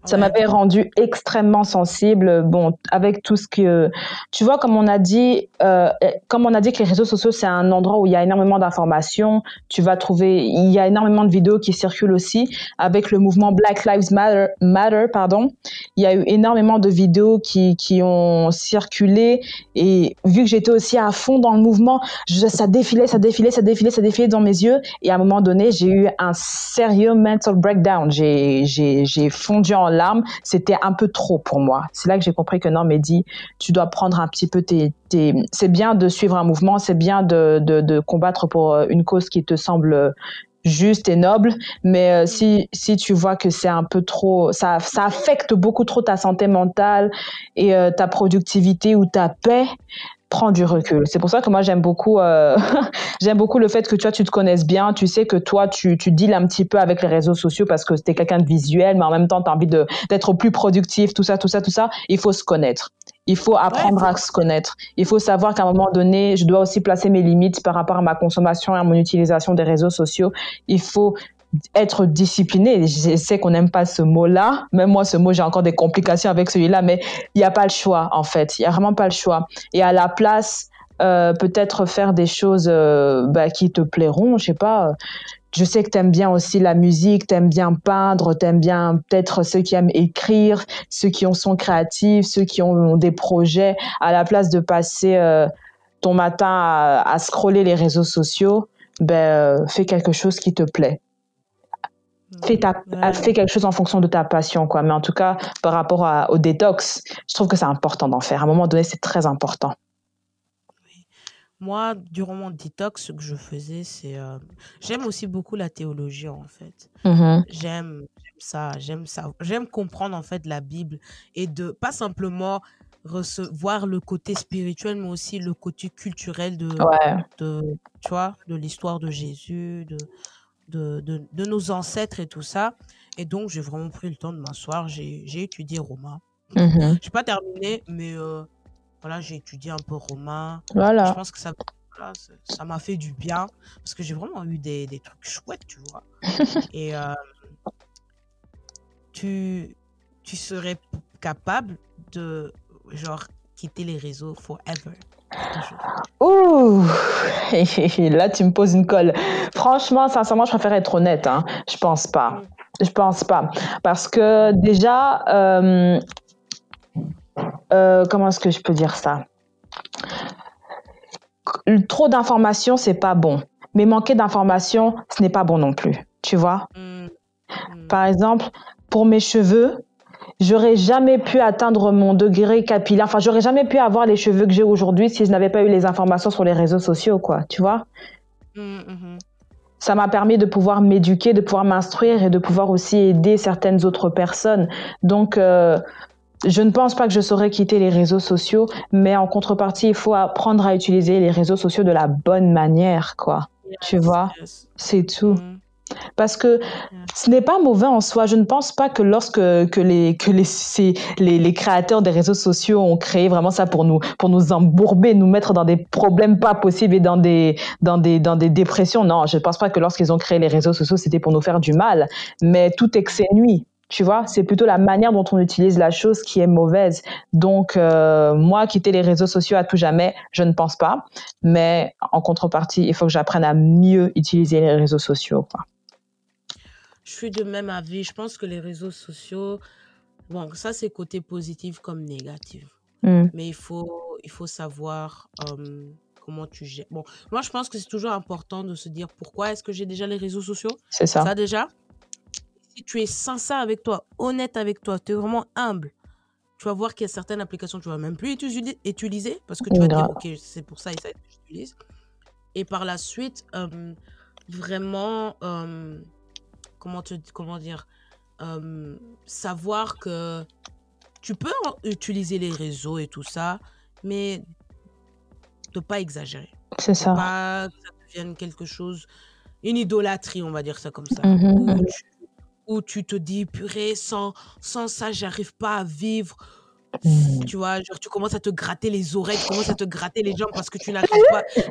Ça Ouais. m'avait rendu extrêmement sensible. Bon, avec tout ce que tu vois, comme on a dit, euh, comme on a dit que les réseaux sociaux c'est un endroit où il y a énormément d'informations. Tu vas trouver, il y a énormément de vidéos qui circulent aussi. Avec le mouvement Black Lives Matter, Matter pardon, il y a eu énormément de vidéos qui qui ont circulé. Et vu que j'étais aussi à fond dans le mouvement, je, ça défilait, ça défilait, ça défilait, ça défilait dans mes yeux. Et à un moment donné, j'ai eu un sérieux mental breakdown. J'ai j'ai j'ai fondu en larmes. C'était un peu trop pour moi. C'est là que j'ai compris que non, Mehdi, tu dois prendre un petit peu tes, c'est bien de suivre un mouvement, c'est bien de, de, de combattre pour euh, une cause qui te semble juste et noble, mais euh, si, si tu vois que c'est un peu trop, ça, ça affecte beaucoup trop ta santé mentale et euh, ta productivité ou ta paix, prends du recul. C'est pour ça que moi j'aime beaucoup, euh, j'aime beaucoup le fait que toi tu te connaisses bien, tu sais que toi tu, tu deals un petit peu avec les réseaux sociaux parce que t'es quelqu'un de visuel, mais en même temps tu as envie de, d'être plus productif, tout ça, tout ça, tout ça. Il faut se connaître. Il faut apprendre Ouais, à se connaître. Il faut savoir qu'à un moment donné, je dois aussi placer mes limites par rapport à ma consommation et à mon utilisation des réseaux sociaux. Il faut être discipliné. Je sais qu'on n'aime pas ce mot-là. Même moi, ce mot, j'ai encore des complications avec celui-là, mais il n'y a pas le choix, en fait. Il n'y a vraiment pas le choix. Et à la place, euh, peut-être faire des choses euh, bah, qui te plairont, je sais pas. Je sais que tu aimes bien aussi la musique, tu aimes bien peindre, tu aimes bien peut-être ceux qui aiment écrire, ceux qui ont sont créatifs, ceux qui ont des projets. À la place de passer euh, ton matin à, à scroller les réseaux sociaux, ben, euh, fais quelque chose qui te plaît fais, ta, Ouais. fais quelque chose en fonction de ta passion, quoi. Mais en tout cas, par rapport à- au détox, je trouve que c'est important d'en faire. À un moment donné, c'est très important. Moi, durant mon détox, ce que je faisais, c'est... euh, J'aime aussi beaucoup la théologie, en fait. Mhm. J'aime j'aime ça, j'aime ça. J'aime comprendre, en fait, la Bible et de pas simplement recevoir le côté spirituel, mais aussi le côté culturel de, Ouais. de tu vois, de l'histoire de Jésus, de, de, de, de nos ancêtres et tout ça. Et donc, j'ai vraiment pris le temps de m'asseoir. J'ai j'ai étudié Romain. Mhm. Je n'ai pas terminé, mais euh, voilà, j'ai étudié un peu Romain. Je pense que ça voilà, ça m'a fait du bien parce que j'ai vraiment eu des, des trucs chouettes, tu vois. Et euh, tu, tu serais capable de, genre, quitter les réseaux forever. Ouh, là tu me poses une colle. Franchement, sincèrement, je préfère être honnête. Hein. Je pense pas. Je pense pas. Parce que déjà, euh, euh, comment est-ce que je peux dire ça? Trop d'informations, c'est pas bon. mais manquer d'informations, ce n'est pas bon non plus. Tu vois? Mm. Mm. Par exemple, pour mes cheveux, j'aurais jamais pu atteindre mon degré capillaire. Enfin, j'aurais jamais pu avoir les cheveux que j'ai aujourd'hui si je n'avais pas eu les informations sur les réseaux sociaux, quoi. Tu vois Mm, mhm. ça m'a permis de pouvoir m'éduquer, de pouvoir m'instruire et de pouvoir aussi aider certaines autres personnes. Donc, euh, je ne pense pas que je saurais quitter les réseaux sociaux, mais en contrepartie, il faut apprendre à utiliser les réseaux sociaux de la bonne manière, quoi. Tu vois? yes. C'est tout. Mm. Parce que ce n'est pas mauvais en soi. Je ne pense pas que lorsque que les, que les, ces- les, les créateurs des réseaux sociaux ont créé vraiment ça pour nous, pour nous embourber, nous mettre dans des problèmes pas possibles et dans des, dans des, dans des dépressions. Non, je ne pense pas que lorsqu'ils ont créé les réseaux sociaux, c'était pour nous faire du mal. Mais tout excès nuit. Tu vois, c'est plutôt la manière dont on utilise la chose qui est mauvaise. Donc, euh, moi, quitter les réseaux sociaux à tout jamais, je ne pense pas. Mais en contrepartie, il faut que j'apprenne à mieux utiliser les réseaux sociaux. quoi. Je suis de même avis. Je pense que les réseaux sociaux, bon, ça c'est côté positif comme négatif. Mm. Mais il faut, il faut savoir euh, comment tu gères. Bon, moi je pense que c'est toujours important de se dire pourquoi est-ce que j'ai déjà les réseaux sociaux? C'est ça. Ça déjà, si tu es sincère avec toi, honnête avec toi, tu es vraiment humble, tu vas voir qu'il y a certaines applications que tu vas même plus utili- utiliser parce que tu vas dire, ok, c'est pour ça et ça que j'utilise. Et par la suite, euh, vraiment, euh, comment, te, comment dire, euh, savoir que tu peux utiliser les réseaux et tout ça, mais de pas exagérer. C'est ça. pas que ça devienne quelque chose, une idolâtrie, on va dire ça comme ça. Mhm, Où, mhm. tu, où tu te dis, purée, sans, sans ça, j'arrive pas à vivre. Mm. Tu vois, genre, tu commences à te gratter les oreilles, tu commences à te gratter les jambes parce que tu n'arrives pas. Tu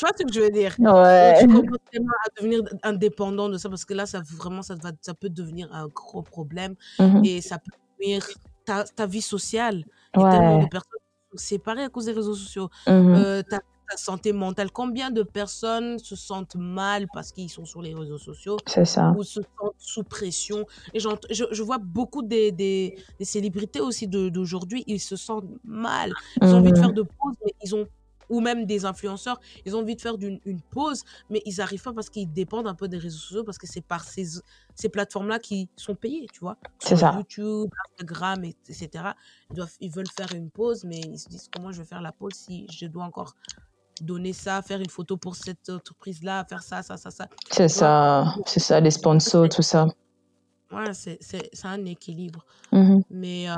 vois, ce que je veux dire? Ouais. tu commences à devenir indépendant de ça parce que là, ça vraiment, ça, va, ça peut devenir un gros problème Mhm. et ça peut nuire ta, ta vie sociale. Il y a tellement de personnes séparées à cause des réseaux sociaux. Mhm. Euh, ta, ta santé mentale. Combien de personnes se sentent mal parce qu'ils sont sur les réseaux sociaux C'est ça. ou se sentent sous pression? Et je, je vois beaucoup des, des, des célébrités aussi d'aujourd'hui, ils se sentent mal. Ils ont envie de Mhm. faire de pause, mais ils ont ou même des influenceurs, ils ont envie de faire d'une- une pause, mais ils n'arrivent pas parce qu'ils dépendent un peu des réseaux sociaux, parce que c'est par ces, ces plateformes-là qui sont payées, tu vois. C'est ça. YouTube, Instagram, et- etc. Ils, doivent, ils veulent faire une pause, mais ils se disent comment je vais faire la pause si je dois encore donner ça, faire une photo pour cette entreprise-là, faire ça, ça, ça, ça. C'est ça. C'est ça, les sponsors, tout ça. ouais, c'est c'est- c'est un équilibre. Mhm. Mais euh,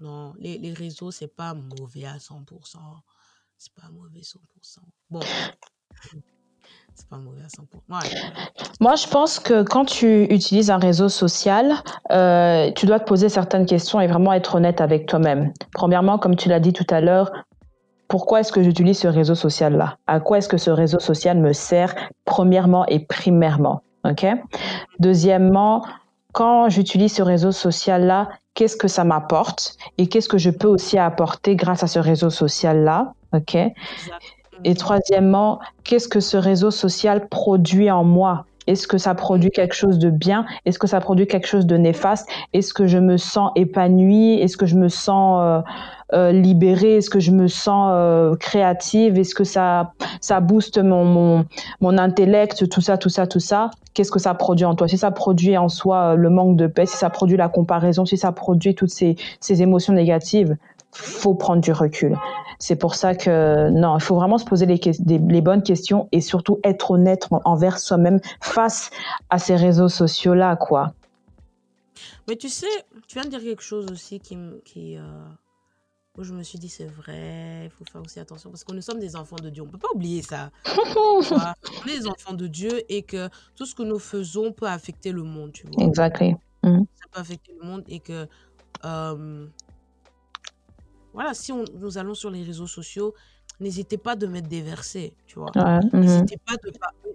non, les, les réseaux, c'est pas mauvais à 100%. C'est pas mauvais 100%. Bon, c'est pas mauvais à 100%. Ouais. Moi, je pense que quand tu utilises un réseau social, euh, tu dois te poser certaines questions et vraiment être honnête avec toi-même. Premièrement, comme tu l'as dit tout à l'heure, pourquoi est-ce que j'utilise ce réseau social-là? À quoi est-ce que ce réseau social me sert premièrement et primairement? Ok? Deuxièmement, quand j'utilise ce réseau social-là, qu'est-ce que ça m'apporte? Et qu'est-ce que je peux aussi apporter grâce à ce réseau social-là? Ok? Et troisièmement, qu'est-ce que ce réseau social produit en moi? Est-ce que ça produit quelque chose de bien? Est-ce que ça produit quelque chose de néfaste? Est-ce que je me sens épanouie? Est-ce que je me sens euh, euh, libérée Est-ce que je me sens euh, créative Est-ce que ça, ça booste mon, mon, intellect Tout ça, tout ça, tout ça. Qu'est-ce que ça produit en toi? Si ça produit en soi euh, le manque de paix, si ça produit la comparaison, si ça produit toutes ces, ces émotions négatives, faut prendre du recul. C'est pour ça que non, il faut vraiment se poser les, bonnes questions et surtout être honnête en- envers soi-même face à ces réseaux sociaux-là, quoi. Mais tu sais, tu viens de dire quelque chose aussi qui, où je me suis dit c'est vrai, il faut faire aussi attention parce que nous sommes des enfants de Dieu. On peut pas oublier ça. On est des enfants de Dieu et que tout ce que nous faisons peut affecter le monde, tu vois. Exactly. ça peut affecter le monde et que euh, voilà, si on- nous allons sur les réseaux sociaux, n'hésitez pas de mettre des versets, tu vois. Ouais. N'hésitez pas de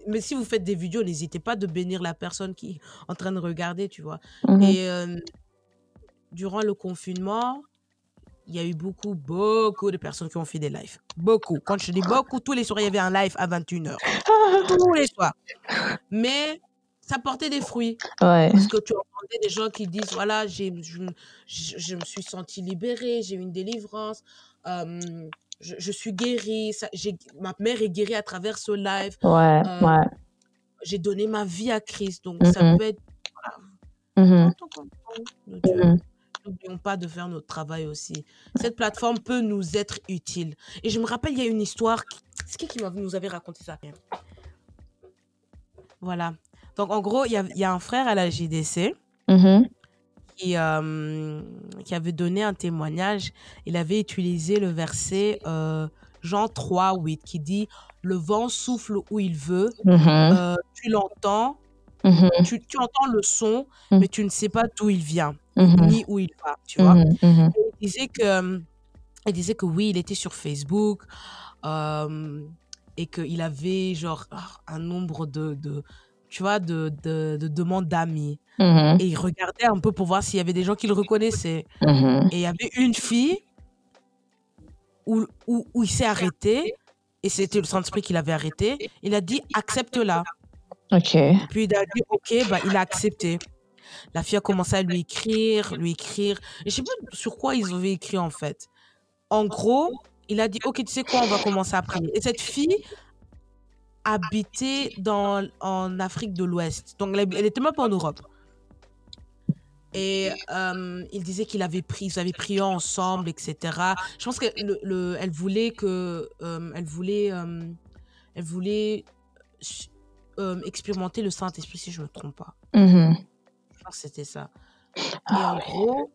mais si vous faites des vidéos, n'hésitez pas de bénir la personne qui est en train de regarder, tu vois. Mhm. Et euh, durant le confinement, il y a eu beaucoup, beaucoup de personnes qui ont fait des lives. Beaucoup. Quand je dis beaucoup, tous les soirs, il y avait un live à 21h. Tous les soirs. Mais ça portait des fruits. Ouais. Parce que tu entendais des gens qui disent voilà, j'ai, je, je, je me suis sentie libérée, j'ai eu une délivrance. Euh, je, je suis guérie, ça, j'ai, ma mère est guérie à travers ce live, Ouais, euh, ouais. j'ai donné ma vie à Christ. Donc, ça Mhm, peut être mhm, tant N'oublions pas de faire notre travail aussi. Cette plateforme peut nous être utile. Et je me rappelle, il y a une histoire. qui- C'est qui nous avait raconté ça? Voilà. Donc, en gros, il y a, il y a un frère à la JDC Mhm, qui, euh, qui avait donné un témoignage. Il avait utilisé le verset euh, Jean 3, 8 qui dit Le vent souffle où il veut, mhm, euh, tu l'entends, mhm, tu, tu entends le son, Mhm. mais tu ne sais pas d'où il vient, mhm, ni où il va, tu vois. mhm, mhm. Il disait que, euh, il disait que oui, il était sur Facebook euh, et qu'il avait genre ah, un nombre de, de tu vois, de, de, de demandes d'amis. Et il regardait un peu pour voir s'il y avait des gens qui le reconnaissaient. mhm. Et il y avait une fille où, où, où il s'est arrêté, et c'était le Saint-Esprit qui l'avait arrêté. Il a dit accepte-la. Ok. Puis il a dit ok, bah, il a accepté. La fille a commencé à lui écrire, lui écrire. Et je sais pas sur quoi ils avaient écrit en fait. En gros, il a dit ok, tu sais quoi, on va commencer à prier. Et cette fille habitait dans, en Afrique de l'Ouest. Donc elle, elle était même pas en Europe. Et euh, il disait qu'il avait pris, ils avaient prié ensemble, etc. Je pense qu'elle le, elle voulait que, euh, elle voulait, euh, elle voulait expérimenter le Saint Esprit si je ne me trompe pas. Mhm. Je c'était ça. Et Ah en gros,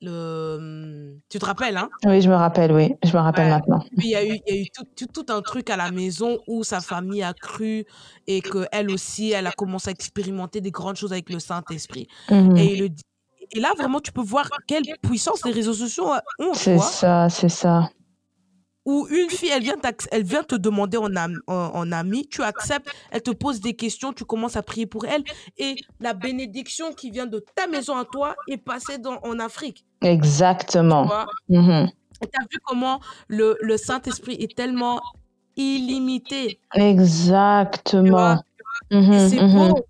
le, tu te rappelles, hein? Oui, je me rappelle, oui. Je me rappelle Ouais. maintenant. Il y a eu, y a eu tout, tout, tout un truc à la maison où sa famille a cru et qu'elle aussi, elle a commencé à expérimenter des grandes choses avec le Saint-Esprit. Mhm. Et, il le et là, vraiment, tu peux voir quelle puissance les réseaux sociaux ont, C'est ça, c'est ça. Où une fille, elle vient, elle vient te demander en, am- en, en ami, tu acceptes, elle te pose des questions, tu commences à prier pour elle. Et la bénédiction qui vient de ta maison à toi est passée dans, en Afrique. Exactement. tu as vu comment le, le Saint-Esprit est tellement illimité? Exactement. Et Mhm, c'est mhm, beau.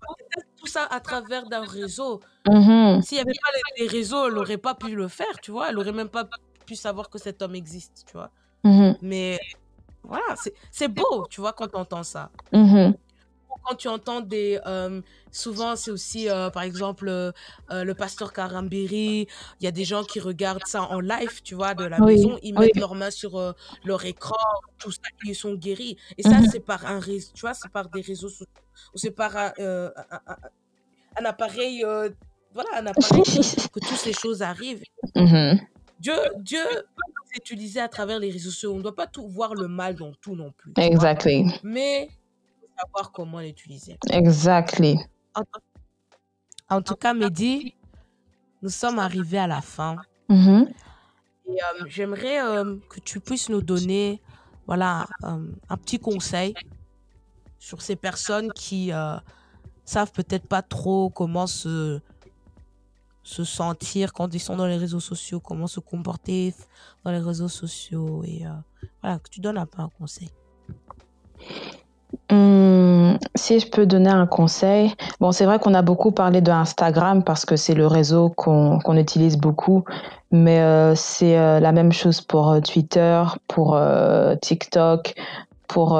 Tout ça à travers d'un réseau. mhm. S'il n'y avait pas les, les réseaux, elle n'aurait pas pu le faire, tu vois? Elle n'aurait même pas pu savoir que cet homme existe, tu vois? Mhm, Mais voilà, c'est- beau, tu vois, quand tu entends ça. mhm. Ou Quand tu entends des... euh, souvent, c'est aussi, euh, par exemple, euh, le pasteur Karambiri. Il y a des gens qui regardent ça en live, tu vois, de la Oui, maison. Ils oui. mettent leurs mains sur leur écran, tout ça, ils sont guéris. Et ça, Mhm. c'est par un réseau, tu vois, c'est par des réseaux sociaux. Ou c'est par un, un, un- un appareil, voilà, un appareil que, que toutes ces choses arrivent. Dieu, Dieu peut nous utiliser à travers les réseaux sociaux. On ne doit pas tout voir le mal dans tout non plus. Exactly. Mais il faut savoir comment l'utiliser. Exactly. En, en tout cas, Mehdi, nous sommes arrivés à la fin. Mhm. Et euh, j'aimerais euh, que tu puisses nous donner voilà, euh, un petit conseil sur ces personnes qui savent peut-être pas trop comment se, se sentir quand ils sont dans les réseaux sociaux, comment se comporter dans les réseaux sociaux. Et euh, voilà, que tu donnes un peu un conseil. Hum, si je peux donner un conseil, bon, c'est vrai qu'on a beaucoup parlé de Instagram parce que c'est le réseau qu'on qu'on utilise beaucoup, mais euh, c'est euh, la même chose pour Twitter, pour TikTok, pour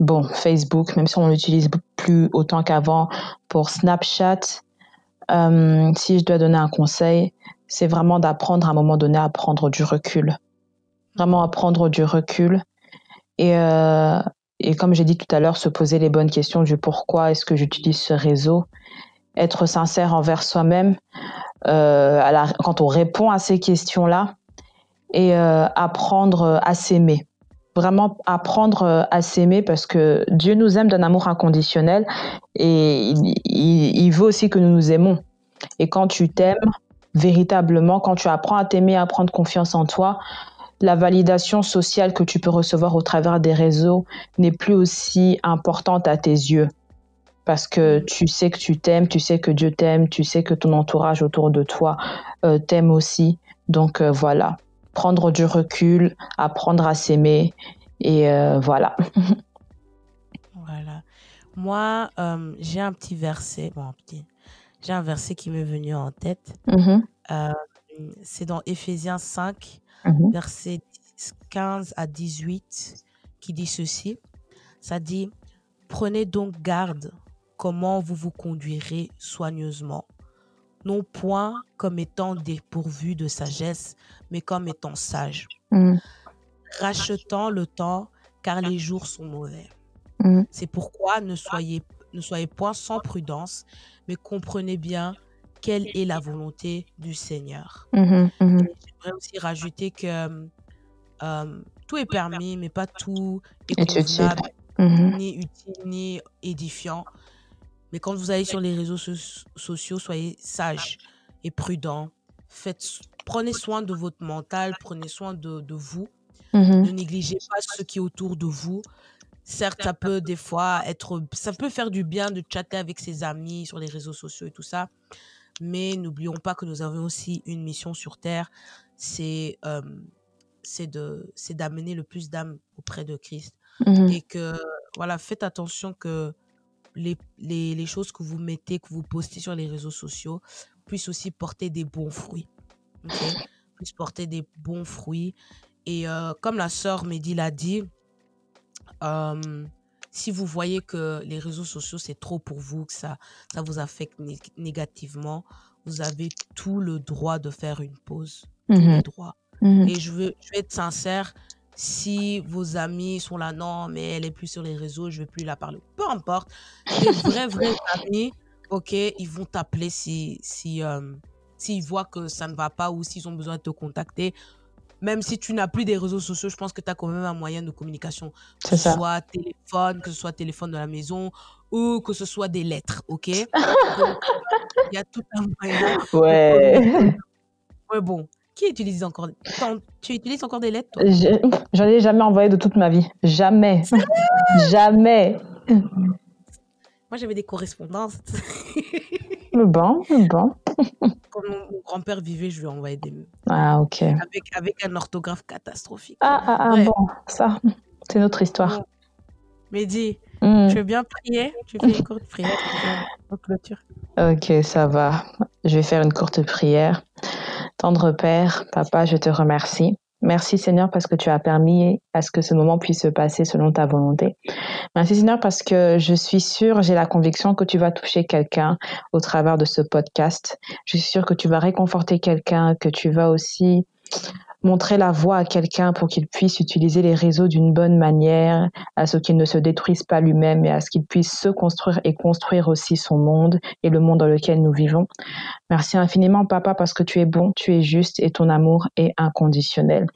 bon, Facebook, même si on l'utilise plus autant qu'avant, pour Snapchat. Euh, si je dois donner un conseil, c'est vraiment d'apprendre à un moment donné à prendre du recul. Vraiment à prendre du recul. Et, euh, et comme j'ai dit tout à l'heure, se poser les bonnes questions du pourquoi est-ce que j'utilise ce réseau. Être sincère envers soi-même euh, quand on répond à ces questions-là. Et apprendre à s'aimer. Vraiment apprendre à s'aimer parce que Dieu nous aime d'un amour inconditionnel et il veut aussi que nous nous aimons. Et quand tu t'aimes véritablement, quand tu apprends à t'aimer, à prendre confiance en toi, la validation sociale que tu peux recevoir au travers des réseaux n'est plus aussi importante à tes yeux. Parce que tu sais que tu t'aimes, tu sais que Dieu t'aime, tu sais que ton entourage autour de toi euh, t'aime aussi. Donc euh, voilà, prendre du recul, apprendre à s'aimer et euh, voilà. Voilà. Moi, euh, j'ai un petit verset. Bon, petit. J'ai un verset qui m'est venu en tête. Mhm, Euh, c'est dans Éphésiens 5, mhm, versets 15 à 18 qui dit ceci. Ça dit, prenez donc garde comment vous vous conduirez soigneusement, non point comme étant dépourvu de sagesse, mais comme étant sage, Mm. rachetant le temps car les jours sont mauvais. Mm. C'est pourquoi ne soyez, ne soyez point sans prudence, mais comprenez bien quelle est la volonté du Seigneur. Mhm, mhm. J'aimerais aussi rajouter que euh, tout est permis, mais pas tout est convenable, Mhm. ni utile, ni édifiant. Mais quand vous allez sur les réseaux so- sociaux, soyez sages et prudents. Faites, prenez soin de votre mental, prenez soin de, de vous. Mhm. Ne négligez pas ce qui est autour de vous. Certes, ça peut des fois être, ça peut faire du bien de chatter avec ses amis sur les réseaux sociaux et tout ça. Mais n'oublions pas que nous avons aussi une mission sur Terre. C'est euh, c'est de c'est d'amener le plus d'âmes auprès de Christ. Mhm. Et que, voilà, faites attention que les, les, les choses que vous mettez, que vous postez sur les réseaux sociaux puissent aussi porter des bons fruits. Puissent porter des bons fruits. Et euh, comme la sœur Mehdi l'a dit, euh, si vous voyez que les réseaux sociaux, c'est trop pour vous, que ça, ça vous affecte né- négativement, vous avez tout le droit de faire une pause. Tout Mhm. le droit. Mhm. Et je veux, je vais être sincère, si vos amis sont là, non, mais elle est plus sur les réseaux, je vais plus la parler. Peu importe. Des vrais, vrais amis, ok, ils vont t'appeler si, si, euh, s'ils voient que ça ne va pas ou s'ils ont besoin de te contacter. Même si tu n'as plus des réseaux sociaux, je pense que tu as quand même un moyen de communication. Que ce ça. soit téléphone, que ce soit téléphone de la maison ou que ce soit des lettres, ok? Il y a tout un moyen Ouais. Ouais, bon. Qui utilise encore Tu utilises encore des lettres, J'en ai jamais envoyé de toute ma vie. Jamais. Jamais. Moi, j'avais des correspondances. Mais bon, mais bon. Quand mon, grand-père vivait, je lui envoyais des Ah, ok. avec, avec un orthographe catastrophique. Ah, ah, ah, bon, ça, c'est notre histoire. Bon. Mehdi, Hmm. tu veux bien prier? Tu fais une courte prière on clôture? Ok, ça va. Je vais faire une courte prière. Tendre Père, Papa, je te remercie. Merci Seigneur parce que tu as permis à ce que ce moment puisse se passer selon ta volonté. Merci Seigneur parce que je suis sûre, j'ai la conviction que tu vas toucher quelqu'un au travers de ce podcast. Je suis sûre que tu vas réconforter quelqu'un, que tu vas aussi montrer la voie à quelqu'un pour qu'il puisse utiliser les réseaux d'une bonne manière, à ce qu'il ne se détruise pas lui-même et à ce qu'il puisse se construire et construire aussi son monde et le monde dans lequel nous vivons. Merci infiniment, Papa, parce que tu es bon, tu es juste et ton amour est inconditionnel.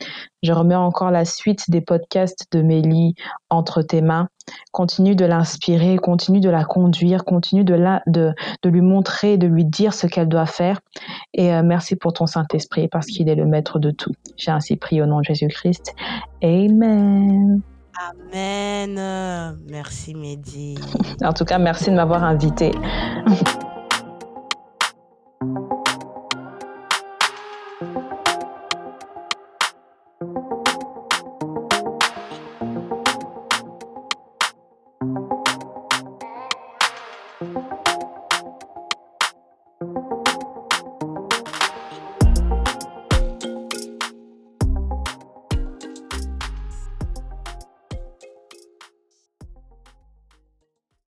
Je remets encore la suite des podcasts de Mélie entre tes mains continue de l'inspirer, continue de la conduire, continue de, lui montrer, de lui dire ce qu'elle doit faire. Et euh, merci pour ton Saint-Esprit parce qu'il est le maître de tout. J'ai ainsi prié au nom de Jésus-Christ. Amen. Amen. Merci Mehdi. En tout cas, merci de m'avoir invité.